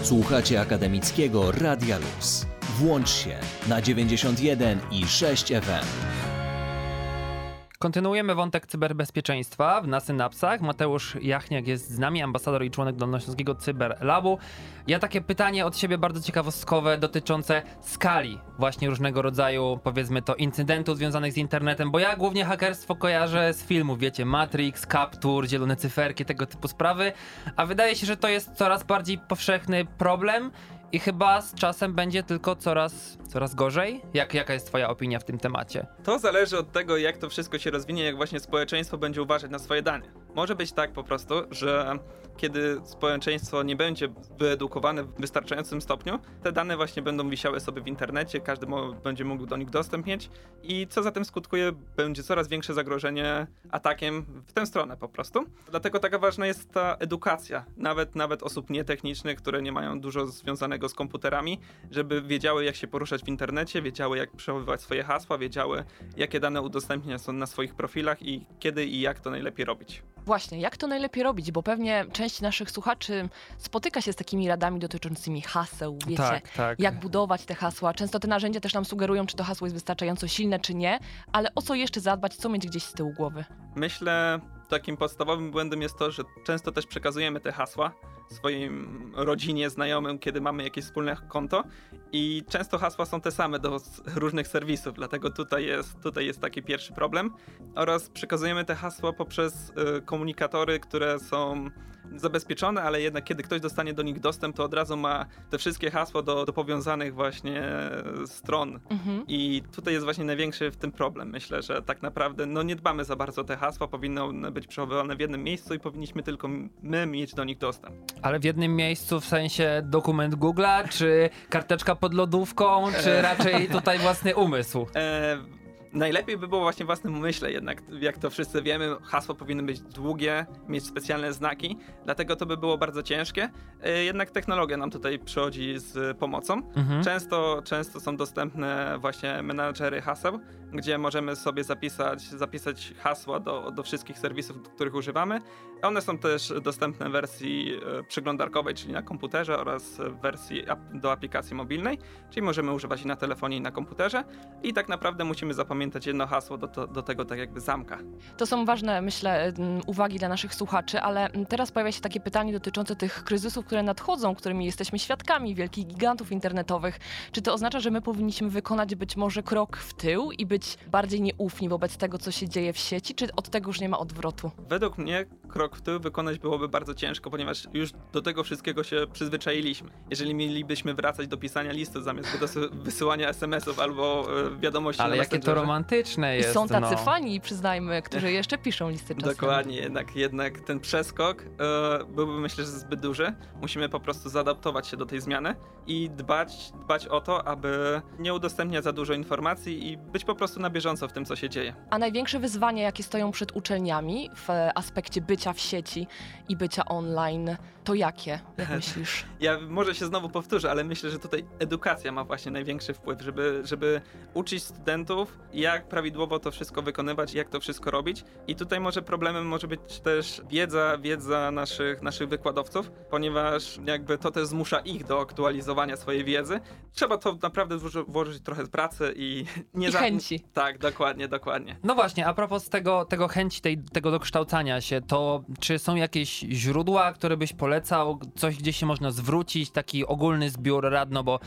Słuchacie akademickiego Radia Luz. Włącz się na 91 i 6 FM. Kontynuujemy wątek cyberbezpieczeństwa na synapsach. Mateusz Jachniak jest z nami, ambasador i członek Dolnośląskiego Cyberlabu. Ja takie pytanie od siebie bardzo ciekawostkowe dotyczące skali właśnie różnego rodzaju, powiedzmy to, incydentów związanych z internetem, bo ja głównie hakerstwo kojarzę z filmów, wiecie, Matrix, Capture, zielone cyferki, tego typu sprawy, a wydaje się, że to jest coraz bardziej powszechny problem i chyba z czasem będzie tylko coraz, coraz gorzej. Jak, jaka jest twoja opinia w tym temacie? To zależy od tego, jak to wszystko się rozwinie, jak właśnie społeczeństwo będzie uważać na swoje dane. Może być tak po prostu, że kiedy społeczeństwo nie będzie wyedukowane w wystarczającym stopniu, te dane właśnie będą wisiały sobie w internecie, każdy będzie mógł do nich dostęp mieć i co za tym skutkuje, będzie coraz większe zagrożenie atakiem w tę stronę po prostu. Dlatego taka ważna jest ta edukacja, nawet, nawet osób nietechnicznych, które nie mają dużo związanego z komputerami, żeby wiedziały jak się poruszać w internecie, wiedziały jak przechowywać swoje hasła, wiedziały jakie dane udostępniane są na swoich profilach i kiedy i jak to najlepiej robić. Właśnie, jak to najlepiej robić? Bo pewnie część naszych słuchaczy spotyka się z takimi radami dotyczącymi haseł, wiecie, tak, tak. jak budować te hasła. Często te narzędzia też nam sugerują, czy to hasło jest wystarczająco silne, czy nie, ale o co jeszcze zadbać, co mieć gdzieś z tyłu głowy? Myślę, takim podstawowym błędem jest to, że często też przekazujemy te hasła swoim rodzinie, znajomym, kiedy mamy jakieś wspólne konto i często hasła są te same do różnych serwisów, dlatego tutaj jest, tutaj jest taki pierwszy problem. Oraz przekazujemy te hasła poprzez y, komunikatory, które są zabezpieczone, ale jednak kiedy ktoś dostanie do nich dostęp, to od razu ma te wszystkie hasła do, do powiązanych właśnie stron. Mhm. I tutaj jest właśnie największy w tym problem. Myślę, że tak naprawdę no nie dbamy za bardzo o te hasła, powinny one być przechowywane w jednym miejscu i powinniśmy tylko my mieć do nich dostęp. Ale w jednym miejscu, w sensie dokument Google'a, czy karteczka pod lodówką, czy raczej tutaj własny umysł? E, najlepiej by było właśnie w własnym umyśle jednak, jak to wszyscy wiemy, hasło powinny być długie, mieć specjalne znaki, dlatego to by było bardzo ciężkie. E, jednak technologia nam tutaj przychodzi z pomocą. Mhm. Często, często są dostępne właśnie menadżery haseł, gdzie możemy sobie zapisać, zapisać hasła do, do wszystkich serwisów, których używamy. One są też dostępne w wersji e, przeglądarkowej, czyli na komputerze oraz w wersji do aplikacji mobilnej, czyli możemy używać i na telefonie i na komputerze. I tak naprawdę musimy zapamiętać jedno hasło do, do, do tego tak jakby zamka. To są ważne, myślę, mm, uwagi dla naszych słuchaczy, ale mm, teraz pojawia się takie pytanie dotyczące tych kryzysów, które nadchodzą, którymi jesteśmy świadkami, wielkich gigantów internetowych. Czy to oznacza, że my powinniśmy wykonać być może krok w tył i być bardziej nieufni wobec tego, co się dzieje w sieci, czy od tego już nie ma odwrotu? Według mnie krok w tył wykonać byłoby bardzo ciężko, ponieważ już do tego wszystkiego się przyzwyczailiśmy. Jeżeli mielibyśmy wracać do pisania listy zamiast do wysyłania SMS-ów albo e, wiadomości Ale na jakie to Romantyczne I jest. są tacy no. fani, przyznajmy, którzy jeszcze piszą listy czasem. Dokładnie, jednak, jednak ten przeskok e, byłby myślę, że zbyt duży. Musimy po prostu zaadaptować się do tej zmiany i dbać, dbać o to, aby nie udostępniać za dużo informacji i być po prostu na bieżąco w tym, co się dzieje. A największe wyzwania, jakie stoją przed uczelniami w aspekcie bycia w sieci i bycia online, to jakie, jak myślisz? Ja może się znowu powtórzę, ale myślę, że tutaj edukacja ma właśnie największy wpływ, żeby, żeby uczyć studentów, jak prawidłowo to wszystko wykonywać, jak to wszystko robić. I tutaj może problemem może być też wiedza, wiedza naszych, naszych wykładowców, ponieważ jakby to też zmusza ich do aktualizowania swojej wiedzy. Trzeba to naprawdę włoży- włożyć trochę pracy i nie I chęci. Tak, dokładnie, dokładnie. No właśnie, a propos tego, tego chęci, tej, tego dokształcania się, to czy są jakieś źródła, które byś polecał, coś gdzie się można zwrócić, taki ogólny zbiór rad, no bo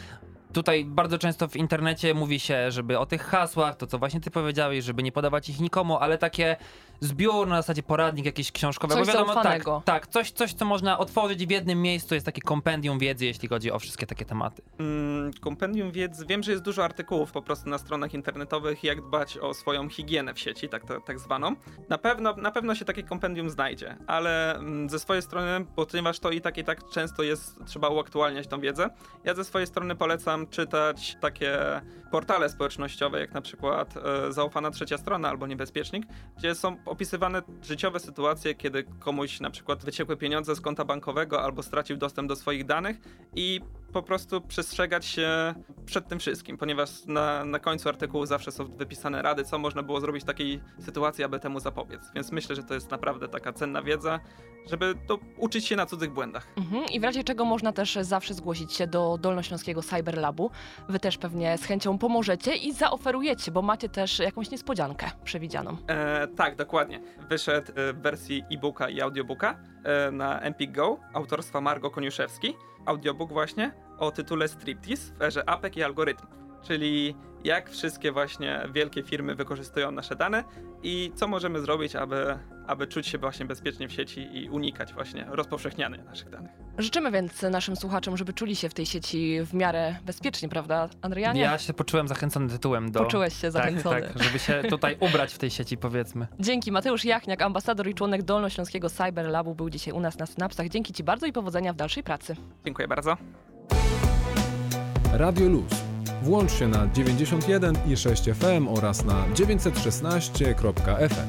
tutaj bardzo często w internecie mówi się, żeby o tych hasłach, to co właśnie ty powiedziałeś, żeby nie podawać ich nikomu, ale takie zbiór na zasadzie poradnik jakiś książkowy, Coś bo wiadomo, tak, tak, coś, coś, co można otworzyć w jednym miejscu, jest takie kompendium wiedzy, jeśli chodzi o wszystkie takie tematy. Mm, kompendium wiedzy. Wiem, że jest dużo artykułów po prostu na stronach internetowych, jak dbać o swoją higienę w sieci, tak, tak, tak zwaną. Na pewno, na pewno się takie kompendium znajdzie, ale mm, ze swojej strony, ponieważ to i tak i tak często jest, trzeba uaktualniać tą wiedzę, ja ze swojej strony polecam czytać takie portale społecznościowe, jak na przykład e, Zaufana Trzecia Strona albo Niebezpiecznik, gdzie są opisywane życiowe sytuacje, kiedy komuś na przykład wyciekły pieniądze z konta bankowego albo stracił dostęp do swoich danych i po prostu przestrzegać się przed tym wszystkim, ponieważ na, na końcu artykułu zawsze są wypisane rady, co można było zrobić w takiej sytuacji, aby temu zapobiec. Więc myślę, że to jest naprawdę taka cenna wiedza, żeby to uczyć się na cudzych błędach. Mhm. I w razie czego można też zawsze zgłosić się do Dolnośląskiego Cyberlabu. Wy też pewnie z chęcią pomożecie i zaoferujecie, bo macie też jakąś niespodziankę przewidzianą. E, tak, dokładnie. Wyszedł e, w wersji e-booka i audiobooka e, na Empik Go autorstwa Margo Koniuszewski. Audiobook właśnie o tytule Striptease w erze apek i algorytmów. Czyli jak wszystkie właśnie wielkie firmy wykorzystują nasze dane i co możemy zrobić, aby, aby czuć się właśnie bezpiecznie w sieci i unikać właśnie rozpowszechniania naszych danych. Życzymy więc naszym słuchaczom, żeby czuli się w tej sieci w miarę bezpiecznie, prawda, Adrianie? Ja się poczułem zachęcony tytułem do... Poczułeś się zachęcony. Tak, tak, żeby się tutaj ubrać w tej sieci, powiedzmy. Dzięki. Mateusz Jachniak, ambasador i członek Dolnośląskiego Cyberlabu był dzisiaj u nas na Synapsach. Dzięki Ci bardzo i powodzenia w dalszej pracy. Dziękuję bardzo. Radio Luz. Włącz się na 91 i 6 FM oraz na 916.fm.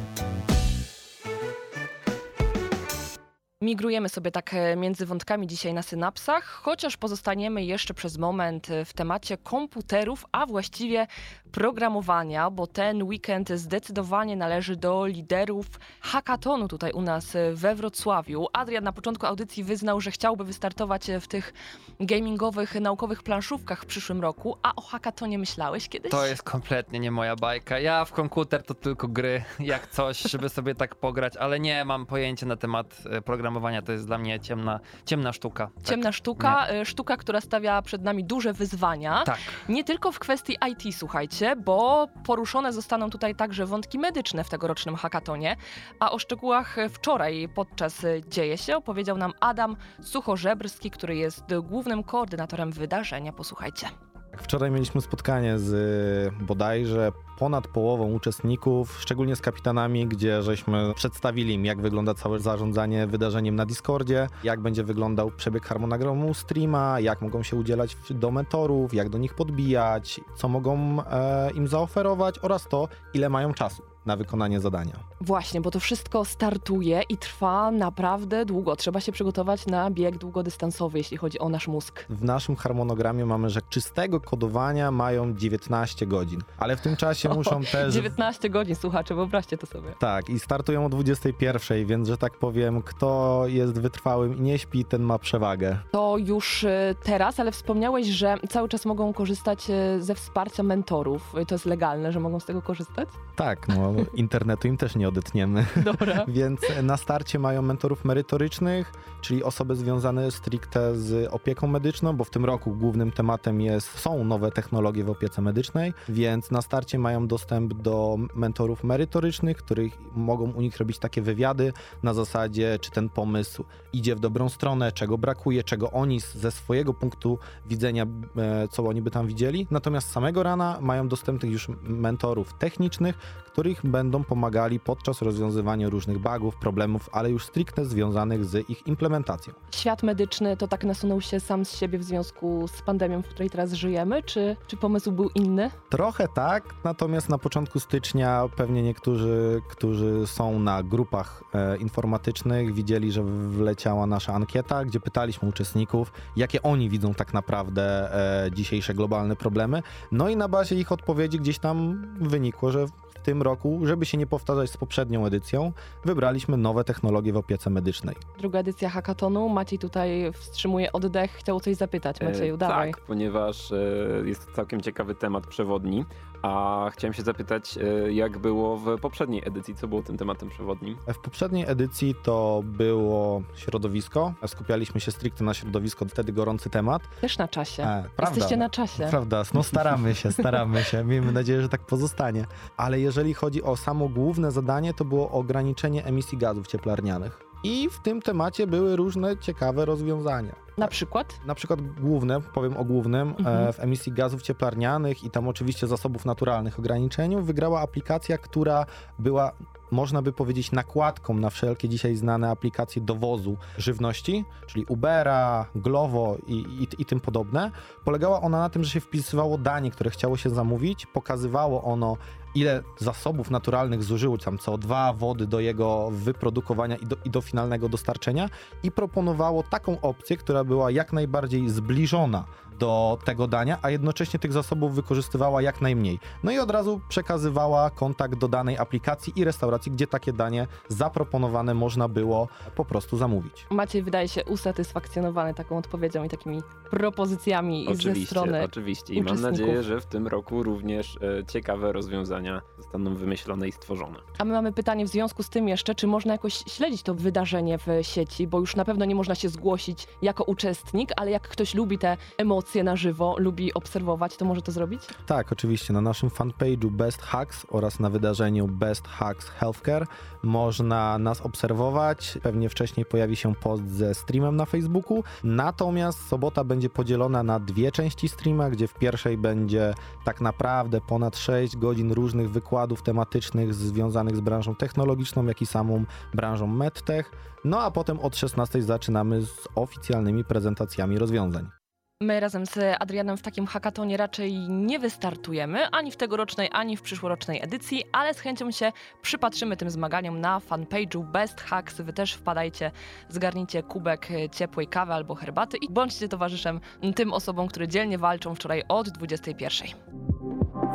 Migrujemy sobie tak e, między wątkami dzisiaj na synapsach, chociaż pozostaniemy jeszcze przez moment e, w temacie komputerów, a właściwie programowania, bo ten weekend zdecydowanie należy do liderów hackatonu tutaj u nas e, we Wrocławiu. Adrian na początku audycji wyznał, że chciałby wystartować e, w tych gamingowych, naukowych planszówkach w przyszłym roku, a o hackatonie myślałeś kiedyś? To jest kompletnie nie moja bajka. Ja w komputer to tylko gry, jak coś, żeby sobie tak pograć, ale nie mam pojęcia na temat e, programowania to jest dla mnie ciemna, ciemna sztuka. Tak. Ciemna sztuka, nie. sztuka, która stawia przed nami duże wyzwania. Tak. Nie tylko w kwestii IT, słuchajcie, bo poruszone zostaną tutaj także wątki medyczne w tegorocznym hackatonie, a o szczegółach wczoraj podczas Dzieje się opowiedział nam Adam Suchorzebrski, który jest głównym koordynatorem wydarzenia. Posłuchajcie. Wczoraj mieliśmy spotkanie z bodajże ponad połową uczestników, szczególnie z kapitanami, gdzie żeśmy przedstawili im, jak wygląda całe zarządzanie wydarzeniem na Discordzie, jak będzie wyglądał przebieg harmonogramu streama, jak mogą się udzielać do mentorów, jak do nich podbijać, co mogą e, im zaoferować oraz to, ile mają czasu na wykonanie zadania. Właśnie, bo to wszystko startuje i trwa naprawdę długo. Trzeba się przygotować na bieg długodystansowy, jeśli chodzi o nasz mózg. W naszym harmonogramie mamy, że czystego kodowania mają 19 godzin, ale w tym czasie muszą też... 19 godzin, słuchacze, wyobraźcie to sobie. Tak, i startują o 21, więc, że tak powiem, kto jest wytrwałym i nie śpi, ten ma przewagę. To już y, teraz, ale wspomniałeś, że cały czas mogą korzystać y, ze wsparcia mentorów. To jest legalne, że mogą z tego korzystać? Tak, no internetu im też nie odetniemy. Dobra. Więc na starcie mają mentorów merytorycznych, czyli osoby związane stricte z opieką medyczną, bo w tym roku głównym tematem jest, są nowe technologie w opiece medycznej, więc na starcie mają dostęp do mentorów merytorycznych, których mogą u nich robić takie wywiady na zasadzie, czy ten pomysł idzie w dobrą stronę, czego brakuje, czego oni ze swojego punktu widzenia, e, co oni by tam widzieli. Natomiast samego rana mają dostępnych już mentorów technicznych, których będą pomagali podczas rozwiązywania różnych bugów, problemów, ale już stricte związanych z ich implementacją. Świat medyczny to tak nasunął się sam z siebie w związku z pandemią, w której teraz żyjemy, czy, czy pomysł był inny? Trochę tak, natomiast na początku stycznia pewnie niektórzy, którzy są na grupach e, informatycznych, widzieli, że wleciała nasza ankieta, gdzie pytaliśmy uczestników, jakie oni widzą tak naprawdę e, dzisiejsze globalne problemy. No i na bazie ich odpowiedzi gdzieś tam wynikło, że tym roku, żeby się nie powtarzać z poprzednią edycją, wybraliśmy nowe technologie w opiece medycznej. Druga edycja hackathonu. Maciej tutaj wstrzymuje oddech, chciał coś zapytać. Macieju, e, dawaj. Tak, ponieważ e, jest to całkiem ciekawy temat przewodni, a chciałem się zapytać, e, jak było w poprzedniej edycji, co było tym tematem przewodnim? W poprzedniej edycji to było środowisko. Skupialiśmy się stricte na środowisko, wtedy gorący temat. Też na czasie. E, prawda, Jesteście na czasie. Prawda, no staramy się, staramy się. Miejmy nadzieję, że tak pozostanie. Ale jeżeli chodzi o samo główne zadanie, to było ograniczenie emisji gazów cieplarnianych. I w tym temacie były różne ciekawe rozwiązania. Na przykład? Na przykład główne, powiem o głównym, Mhm. e, w emisji gazów cieplarnianych i tam oczywiście zasobów naturalnych ograniczeniu, wygrała aplikacja, która była, można by powiedzieć, nakładką na wszelkie dzisiaj znane aplikacje dowozu żywności, czyli Ubera, Glovo i, i, i tym podobne. Polegała ona na tym, że się wpisywało danie, które chciało się zamówić, pokazywało ono ile zasobów naturalnych zużyło tam CO2, wody do jego wyprodukowania i do, i do finalnego dostarczenia i proponowało taką opcję, która była jak najbardziej zbliżona do tego dania, a jednocześnie tych zasobów wykorzystywała jak najmniej. No i od razu przekazywała kontakt do danej aplikacji i restauracji, gdzie takie danie zaproponowane można było po prostu zamówić. Maciej wydaje się usatysfakcjonowany taką odpowiedzią i takimi propozycjami ze Oczywiście, strony oczywiście. I mam nadzieję, że w tym roku również e, ciekawe rozwiązania zostaną wymyślone i stworzone. A my mamy pytanie w związku z tym jeszcze, czy można jakoś śledzić to wydarzenie w sieci, bo już na pewno nie można się zgłosić jako uczestnik, ale jak ktoś lubi te emocje na żywo, lubi obserwować, to może to zrobić? Tak, oczywiście. Na naszym fanpage'u Best Hacks oraz na wydarzeniu Best Hacks Healthcare można nas obserwować. Pewnie wcześniej pojawi się post ze streamem na Facebooku. Natomiast sobota będzie podzielona na dwie części streama, gdzie w pierwszej będzie tak naprawdę ponad 6 godzin różnych wykładów tematycznych związanych z branżą technologiczną, jak i samą branżą medtech. No a potem od 16 zaczynamy z oficjalnymi prezentacjami rozwiązań. My razem z Adrianem w takim hackatonie raczej nie wystartujemy, ani w tegorocznej, ani w przyszłorocznej edycji, ale z chęcią się przypatrzymy tym zmaganiom na fanpage'u Best Hacks. Wy też wpadajcie, zgarnijcie kubek ciepłej kawy albo herbaty i bądźcie towarzyszem tym osobom, które dzielnie walczą wczoraj od 21.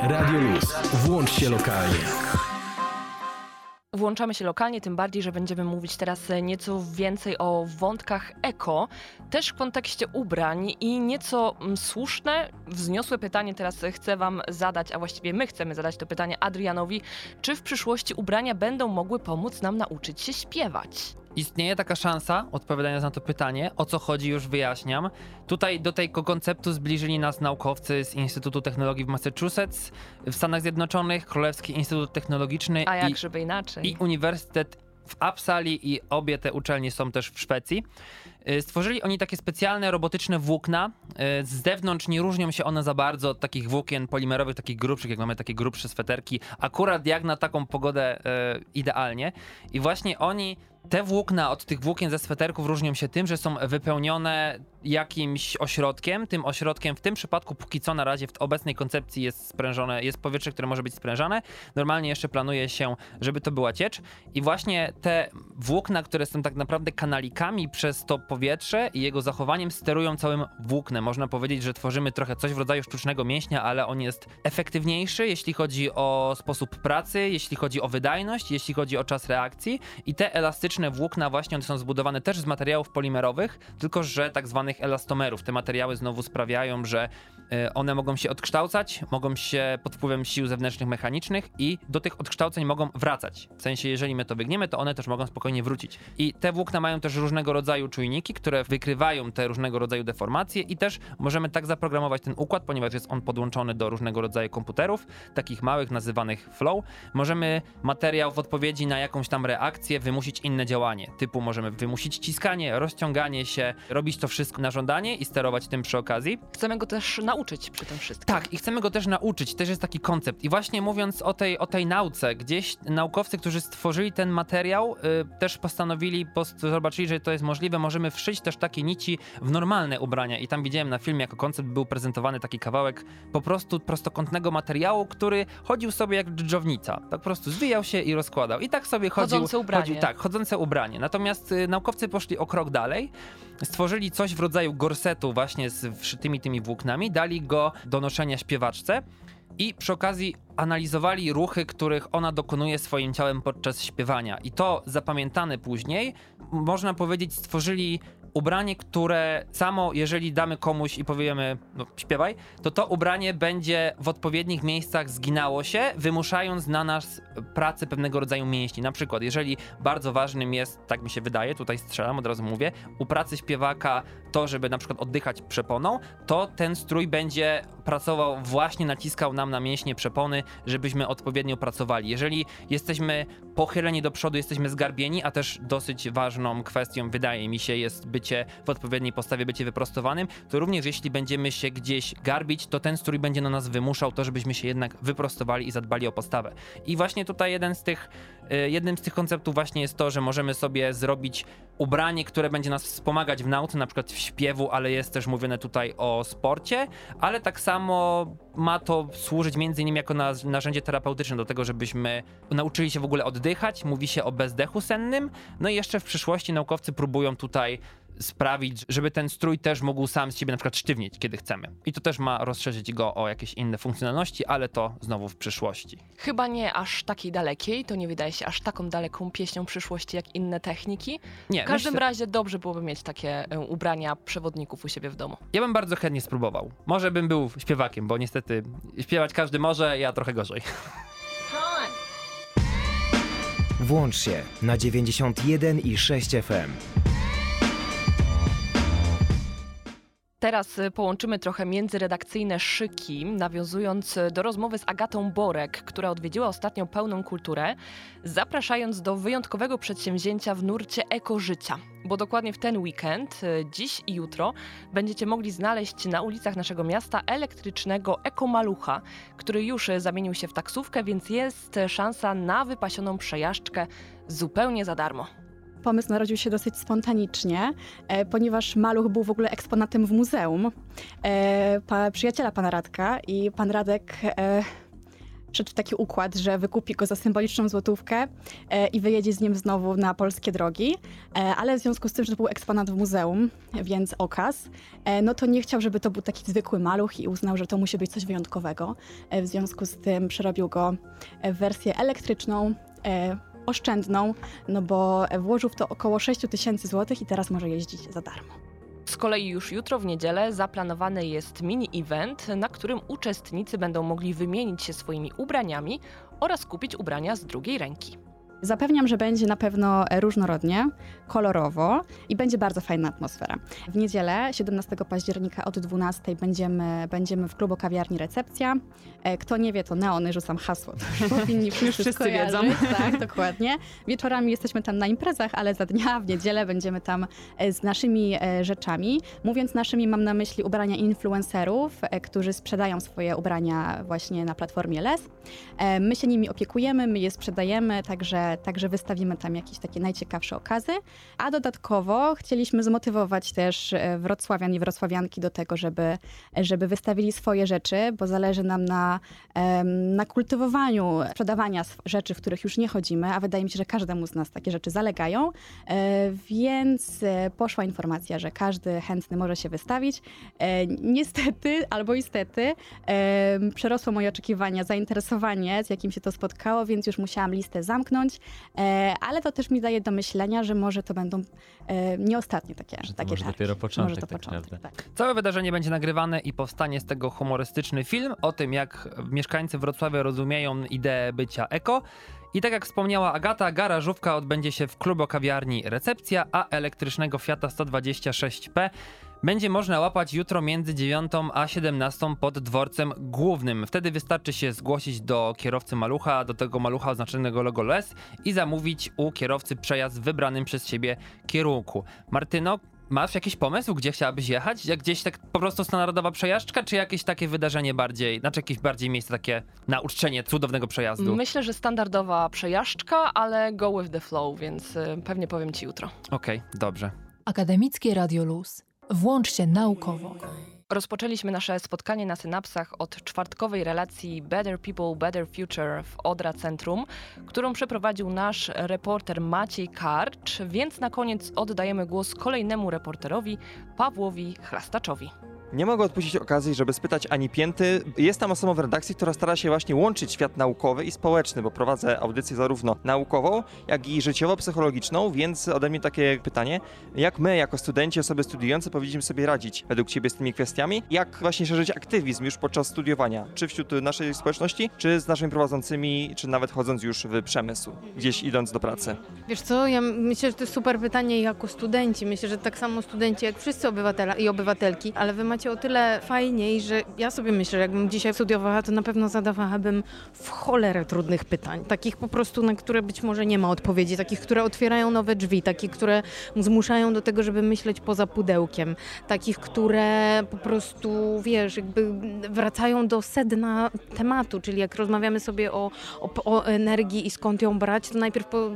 Radio Luz. Włącz się lokalnie. Włączamy się lokalnie, tym bardziej, że będziemy mówić teraz nieco więcej o wątkach eko, też w kontekście ubrań i nieco mm, słuszne, wzniosłe pytanie teraz chcę Wam zadać, a właściwie my chcemy zadać to pytanie Adrianowi, czy w przyszłości ubrania będą mogły pomóc nam nauczyć się śpiewać? Istnieje taka szansa, odpowiadając na to pytanie, o co chodzi już wyjaśniam. Tutaj do tego konceptu zbliżyli nas naukowcy z Instytutu Technologii w Massachusetts w Stanach Zjednoczonych, Królewski Instytut Technologiczny A jak i, żeby inaczej? i Uniwersytet w Uppsali i obie te uczelnie są też w Szwecji. Y, Stworzyli oni takie specjalne robotyczne włókna. Y, Z zewnątrz nie różnią się one za bardzo od takich włókien polimerowych, takich grubszych, jak mamy takie grubsze sweterki. Akurat jak na taką pogodę y, idealnie. I właśnie oni te włókna od tych włókien ze sweterków różnią się tym, że są wypełnione jakimś ośrodkiem. Tym ośrodkiem w tym przypadku póki co na razie w obecnej koncepcji jest sprężone, jest powietrze, które może być sprężane. Normalnie jeszcze planuje się, żeby to była ciecz. I właśnie te włókna, które są tak naprawdę kanalikami przez to powietrze i jego zachowaniem sterują całym włóknem. Można powiedzieć, że tworzymy trochę coś w rodzaju sztucznego mięśnia, ale on jest efektywniejszy, jeśli chodzi o sposób pracy, jeśli chodzi o wydajność, jeśli chodzi o czas reakcji. I te elastyczne włókna właśnie one są zbudowane też z materiałów polimerowych, tylko że tak zwanych elastomerów. Te materiały znowu sprawiają, że e, one mogą się odkształcać, mogą się pod wpływem sił zewnętrznych mechanicznych i do tych odkształceń mogą wracać. W sensie, jeżeli my to wygniemy, to one też mogą spokojnie wrócić. I te włókna mają też różnego rodzaju czujniki, które wykrywają te różnego rodzaju deformacje i też możemy tak zaprogramować ten układ, ponieważ jest on podłączony do różnego rodzaju komputerów, takich małych, nazywanych flow. Możemy materiał w odpowiedzi na jakąś tam reakcję wymusić inne działanie, typu możemy wymusić ciskanie, rozciąganie się, robić to wszystko na żądanie i sterować tym przy okazji. Chcemy go też nauczyć przy tym wszystkim. Tak, i chcemy go też nauczyć, też jest taki koncept. I właśnie mówiąc o tej, o tej nauce, gdzieś naukowcy, którzy stworzyli ten materiał, y, też postanowili, post- zobaczyli, że to jest możliwe, możemy wszyć też takie nici w normalne ubrania. I tam widziałem na filmie, jako koncept był prezentowany taki kawałek po prostu prostokątnego materiału, który chodził sobie jak dżdżownica. Tak po prostu zwijał się i rozkładał. I tak sobie chodził. Chodzące ubranie. Chodził, tak, chodzące ubranie. Natomiast y, naukowcy poszli o krok dalej, stworzyli coś w rodzaju gorsetu właśnie z wszytymi tymi włóknami, dali go do noszenia śpiewaczce i przy okazji analizowali ruchy, których ona dokonuje swoim ciałem podczas śpiewania. I to zapamiętane później, można powiedzieć, stworzyli ubranie, które samo, jeżeli damy komuś i powiemy, no śpiewaj, to to ubranie będzie w odpowiednich miejscach zginało się, wymuszając na nas pracę pewnego rodzaju mięśni. Na przykład, jeżeli bardzo ważnym jest, tak mi się wydaje, tutaj strzelam, od razu mówię, u pracy śpiewaka to, żeby na przykład oddychać przeponą, to ten strój będzie pracował, właśnie naciskał nam na mięśnie przepony, żebyśmy odpowiednio pracowali. Jeżeli jesteśmy pochyleni do przodu, jesteśmy zgarbieni, a też dosyć ważną kwestią, wydaje mi się, jest bycie w odpowiedniej postawie, bycie wyprostowanym, to również jeśli będziemy się gdzieś garbić, to ten strój będzie na nas wymuszał to, żebyśmy się jednak wyprostowali i zadbali o postawę. I właśnie tutaj jeden z tych, jednym z tych konceptów właśnie jest to, że możemy sobie zrobić ubranie, które będzie nas wspomagać w nauce, na przykład w śpiewu, ale jest też mówione tutaj o sporcie, ale tak samo ma to służyć między innymi jako na, narzędzie terapeutyczne do tego, żebyśmy nauczyli się w ogóle oddychać. Mówi się o bezdechu sennym. No i jeszcze w przyszłości naukowcy próbują tutaj sprawić, żeby ten strój też mógł sam z siebie na przykład sztywnieć, kiedy chcemy. I to też ma rozszerzyć go o jakieś inne funkcjonalności, ale to znowu w przyszłości. Chyba nie aż takiej dalekiej, to nie wydaje się aż taką daleką pieśnią przyszłości jak inne techniki. Nie, w każdym myślę- razie dobrze byłoby mieć takie e, ubrania przewodników u siebie w domu. Ja bym bardzo chętnie spróbował. Może bym był śpiewakiem, bo niestety śpiewać każdy może, ja trochę gorzej. Włącz się na 91 i 6 FM. Teraz y, połączymy trochę międzyredakcyjne szyki, nawiązując y, do rozmowy z Agatą Borek, która odwiedziła ostatnio pełną kulturę, zapraszając do wyjątkowego przedsięwzięcia w nurcie ekożycia. Bo dokładnie w ten weekend, y, dziś i jutro, będziecie mogli znaleźć na ulicach naszego miasta elektrycznego ekomalucha, który już zamienił się w taksówkę, więc jest szansa na wypasioną przejażdżkę zupełnie za darmo. Pomysł narodził się dosyć spontanicznie, e, ponieważ maluch był w ogóle eksponatem w muzeum e, pa, przyjaciela pana Radka i pan Radek e, w taki układ, że wykupi go za symboliczną złotówkę e, i wyjedzie z nim znowu na polskie drogi, e, ale w związku z tym, że to był eksponat w muzeum, więc okaz, e, no to nie chciał, żeby to był taki zwykły maluch i uznał, że to musi być coś wyjątkowego. E, w związku z tym przerobił go w wersję elektryczną, e, oszczędną, no bo włożył w to około 6 tysięcy złotych i teraz może jeździć za darmo. Z kolei już jutro w niedzielę zaplanowany jest mini-event, na którym uczestnicy będą mogli wymienić się swoimi ubraniami oraz kupić ubrania z drugiej ręki. Zapewniam, że będzie na pewno różnorodnie, kolorowo i będzie bardzo fajna atmosfera. W niedzielę, 17 października od 12 będziemy, będziemy w klubu kawiarni Recepcja. E, Kto nie wie, to neony, rzucam hasło. Powinni wszyscy, wszyscy wiedzą. Tak, dokładnie. Wieczorami jesteśmy tam na imprezach, ale za dnia, w niedzielę będziemy tam e, z naszymi e, rzeczami. Mówiąc naszymi, mam na myśli ubrania influencerów, którzy sprzedają swoje ubrania właśnie na platformie Les. My się nimi opiekujemy, my je sprzedajemy, także, także wystawimy tam jakieś takie najciekawsze okazy. A dodatkowo chcieliśmy zmotywować też e, wrocławian i wrocławianki do tego, żeby, żeby wystawili swoje rzeczy, bo zależy nam na, na kultywowaniu sprzedawania rzeczy, w których już nie chodzimy, a wydaje mi się, że każdemu z nas takie rzeczy zalegają. E, Więc e, poszła informacja, że każdy chętny może się wystawić. Niestety albo istety przerosło moje oczekiwania, zainteresowanie, z jakim się to spotkało, więc już musiałam listę zamknąć, E, ale to też mi daje do myślenia, że może to będą e, nie ostatnie takie, To takie może targi. dopiero początek, Może to tak początek, naprawdę. Całe wydarzenie będzie nagrywane i powstanie z tego humorystyczny film o tym, jak mieszkańcy Wrocławia rozumieją ideę bycia eko. I tak jak wspomniała Agata, garażówka odbędzie się w klubo kawiarni Recepcja, a elektrycznego Fiata 126P będzie można łapać jutro między 9 a 17 pod dworcem głównym. Wtedy wystarczy się zgłosić do kierowcy malucha, do tego malucha oznaczonego logo LES i zamówić u kierowcy przejazd w wybranym przez siebie kierunku. Martyno, Masz jakiś pomysł, gdzie chciałabyś jechać? Jak gdzieś tak po prostu standardowa przejażdżka, czy jakieś takie wydarzenie bardziej, znaczy jakieś bardziej miejsce takie na uczczenie cudownego przejazdu? Myślę, że standardowa przejażdżka, ale go with the flow, więc y, pewnie powiem ci jutro. Okej, dobrze. Akademickie Radio Luz. Włącz się naukowo. Rozpoczęliśmy nasze spotkanie na synapsach od czwartkowej relacji Better People, Better Future w Odra Centrum, którą przeprowadził nasz reporter Maciej Karcz, więc na koniec oddajemy głos kolejnemu reporterowi, Pawłowi Chlastaczowi. Nie mogę odpuścić okazji, żeby spytać Ani Pięty. Jest tam osobą w redakcji, która stara się właśnie łączyć świat naukowy i społeczny, bo prowadzę audycję zarówno naukową, jak i życiowo-psychologiczną, więc ode mnie takie pytanie, jak my, jako studenci, osoby studiujące, powinniśmy sobie radzić według Ciebie z tymi kwestiami? Jak właśnie szerzyć aktywizm już podczas studiowania? Czy wśród naszej społeczności, czy z naszymi prowadzącymi, czy nawet chodząc już w przemysł, gdzieś idąc do pracy? Wiesz co, ja myślę, że to jest super pytanie jako studenci. Myślę, że tak samo studenci jak wszyscy obywatele i obywatelki, ale wy macie o tyle fajniej, że ja sobie myślę, że jakbym dzisiaj studiowała, to na pewno zadawałabym w cholerę trudnych pytań. Takich po prostu, na które być może nie ma odpowiedzi, takich, które otwierają nowe drzwi, takich, które zmuszają do tego, żeby myśleć poza pudełkiem, takich, które po prostu, wiesz, jakby wracają do sedna tematu, czyli jak rozmawiamy sobie o, o, o energii i skąd ją brać, to najpierw po,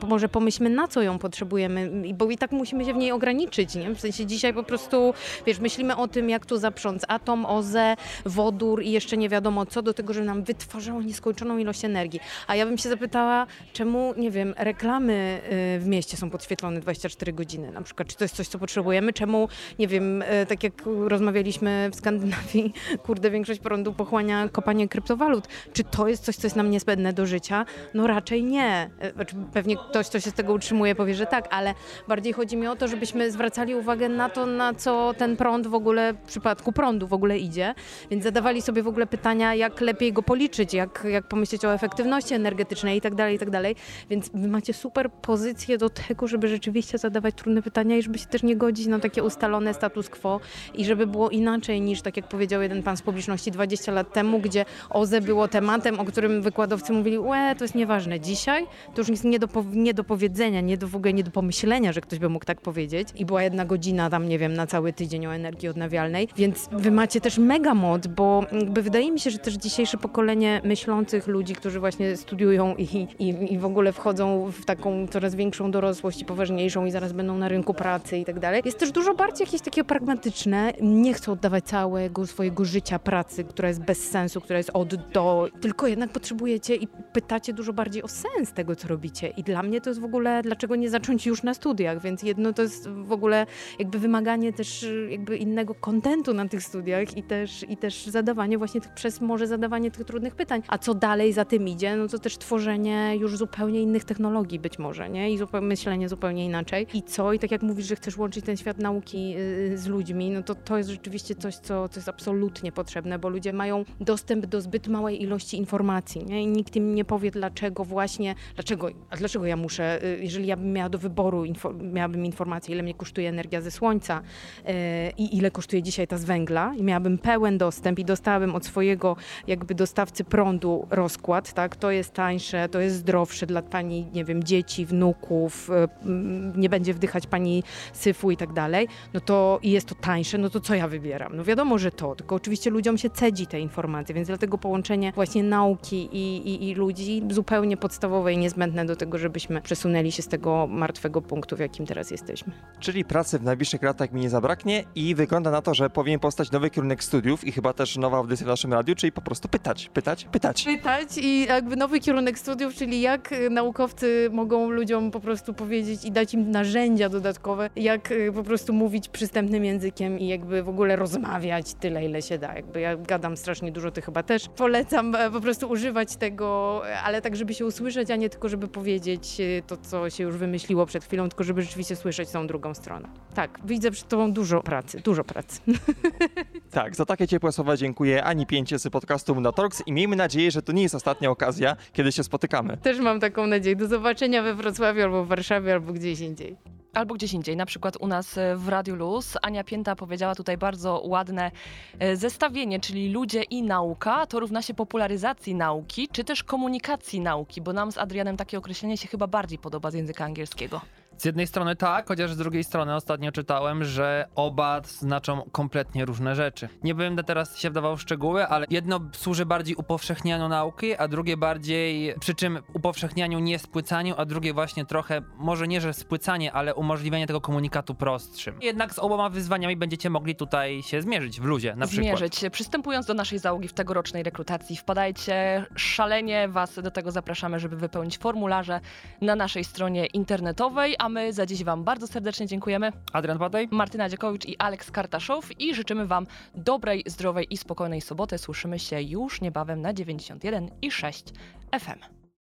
po, może pomyślmy, na co ją potrzebujemy, bo i tak musimy się w niej ograniczyć, nie? W sensie dzisiaj po prostu, wiesz, myślimy o tym, jak tu zaprząc atom, OZE, wodór i jeszcze nie wiadomo co, do tego, żeby nam wytwarzało nieskończoną ilość energii. A ja bym się zapytała, czemu, nie wiem, reklamy y, w mieście są podświetlone 24 godziny na przykład, czy to jest coś, co potrzebujemy, czemu, nie wiem, y, tak jak rozmawialiśmy w Skandynawii, kurde, większość prądu pochłania kopanie kryptowalut, czy to jest coś, co jest nam niezbędne do życia? No raczej nie. Y, Znaczy, pewnie ktoś, kto się z tego utrzymuje, powie, że tak, ale bardziej chodzi mi o to, żebyśmy zwracali uwagę na to, na co ten prąd w ogóle, w przypadku prądu w ogóle idzie, więc zadawali sobie w ogóle pytania, jak lepiej go policzyć, jak, jak pomyśleć o efektywności energetycznej i tak dalej, i tak dalej. Więc wy macie super pozycję do tego, żeby rzeczywiście zadawać trudne pytania i żeby się też nie godzić na takie ustalone status quo i żeby było inaczej niż, tak jak powiedział jeden pan z publiczności 20 lat temu, gdzie OZE było tematem, o którym wykładowcy mówili, łe, to jest nieważne. Dzisiaj to już jest nie do, nie do powiedzenia, nie do, w ogóle nie do pomyślenia, że ktoś by mógł tak powiedzieć. I była jedna godzina tam, nie wiem, na cały tydzień o energii odnawialnej, więc wy macie też mega moc, bo jakby wydaje mi się, że też dzisiejsze pokolenie myślących ludzi, którzy właśnie studiują i, i, i w ogóle wchodzą w taką coraz większą dorosłość i poważniejszą i zaraz będą na rynku pracy i tak dalej, jest też dużo bardziej jakieś takie pragmatyczne. Nie chcą oddawać całego swojego życia pracy, która jest bez sensu, która jest od do, tylko jednak potrzebujecie i pytacie dużo bardziej o sens tego, co robicie. I dla mnie to jest w ogóle, dlaczego nie zacząć już na studiach, więc jedno to jest w ogóle jakby wymaganie też jakby innego kontentu na tych studiach i też, i też zadawanie właśnie tych, przez może zadawanie tych trudnych pytań. A co dalej za tym idzie, no to też tworzenie już zupełnie innych technologii być może, nie? I myślenie zupełnie inaczej. I co? I tak jak mówisz, że chcesz łączyć ten świat nauki y, z ludźmi, no to to jest rzeczywiście coś, co, co jest absolutnie potrzebne, bo ludzie mają dostęp do zbyt małej ilości informacji, nie? I nikt im nie powie, dlaczego właśnie, dlaczego, a dlaczego ja muszę, y, jeżeli ja bym miała do wyboru, info, miałabym informację, ile mnie kosztuje energia ze słońca y, i ile kosztuje dzisiaj ta z węgla i miałabym pełen dostęp i dostałabym od swojego jakby dostawcy prądu rozkład, tak, to jest tańsze, to jest zdrowsze dla pani, nie wiem, dzieci, wnuków, y, nie będzie wdychać pani syfu i tak dalej, no to i jest to tańsze, no to co ja wybieram? No wiadomo, że to, tylko oczywiście ludziom się cedzi te informacje, więc dlatego połączenie właśnie nauki i, i, i ludzi zupełnie podstawowe i niezbędne do tego, żebyśmy przesunęli się z tego martwego punktu, w jakim teraz jesteśmy. Czyli pracy w najbliższych latach mi nie zabraknie i wygląda na to, że powinien powstać nowy kierunek studiów i chyba też nowa audycja w naszym radiu, czyli po prostu pytać, pytać, pytać. Pytać i jakby nowy kierunek studiów, czyli jak y, naukowcy mogą ludziom po prostu powiedzieć i dać im narzędzia dodatkowe, jak y, po prostu mówić przystępnym językiem i jakby w ogóle rozmawiać tyle, ile się da. Jakby ja gadam strasznie dużo, ty chyba też. Polecam e, po prostu używać tego, e, ale tak, żeby się usłyszeć, a nie tylko, żeby powiedzieć e, to, co się już wymyśliło przed chwilą, tylko żeby rzeczywiście słyszeć tą drugą stronę. Tak, widzę przed tobą dużo pracy, dużo pracy. Tak, za takie ciepłe słowa dziękuję Ani Pięcie z podcastu Monotalks i miejmy nadzieję, że to nie jest ostatnia okazja, kiedy się spotykamy. Też mam taką nadzieję. Do zobaczenia we Wrocławiu albo w Warszawie, albo gdzieś indziej. Albo gdzieś indziej, na przykład u nas e, w Radiu Luz. Ania Pięta powiedziała tutaj bardzo ładne e, zestawienie, czyli ludzie i nauka to równa się popularyzacji nauki, czy też komunikacji nauki, bo nam z Adrianem takie określenie się chyba bardziej podoba z języka angielskiego. Z jednej strony tak, chociaż z drugiej strony ostatnio czytałem, że oba znaczą kompletnie różne rzeczy. Nie będę teraz się wdawał w szczegóły, ale jedno służy bardziej upowszechnianiu nauki, a drugie bardziej, przy czym upowszechnianiu nie spłycaniu, a drugie właśnie trochę, może nie, że spłycanie, ale umożliwienie tego komunikatu prostszym. Jednak z oboma wyzwaniami będziecie mogli tutaj się zmierzyć w luzie na przykład. Zmierzyć. Przystępując do naszej załogi w tegorocznej rekrutacji, wpadajcie, szalenie Was do tego zapraszamy, żeby wypełnić formularze na naszej stronie internetowej, a za dziś Wam bardzo serdecznie dziękujemy. Adrian Patej, Martyna Dziekowicz i Aleks Kartaszow i życzymy Wam dobrej, zdrowej i spokojnej soboty. Słyszymy się już niebawem na 91 i 6 FM.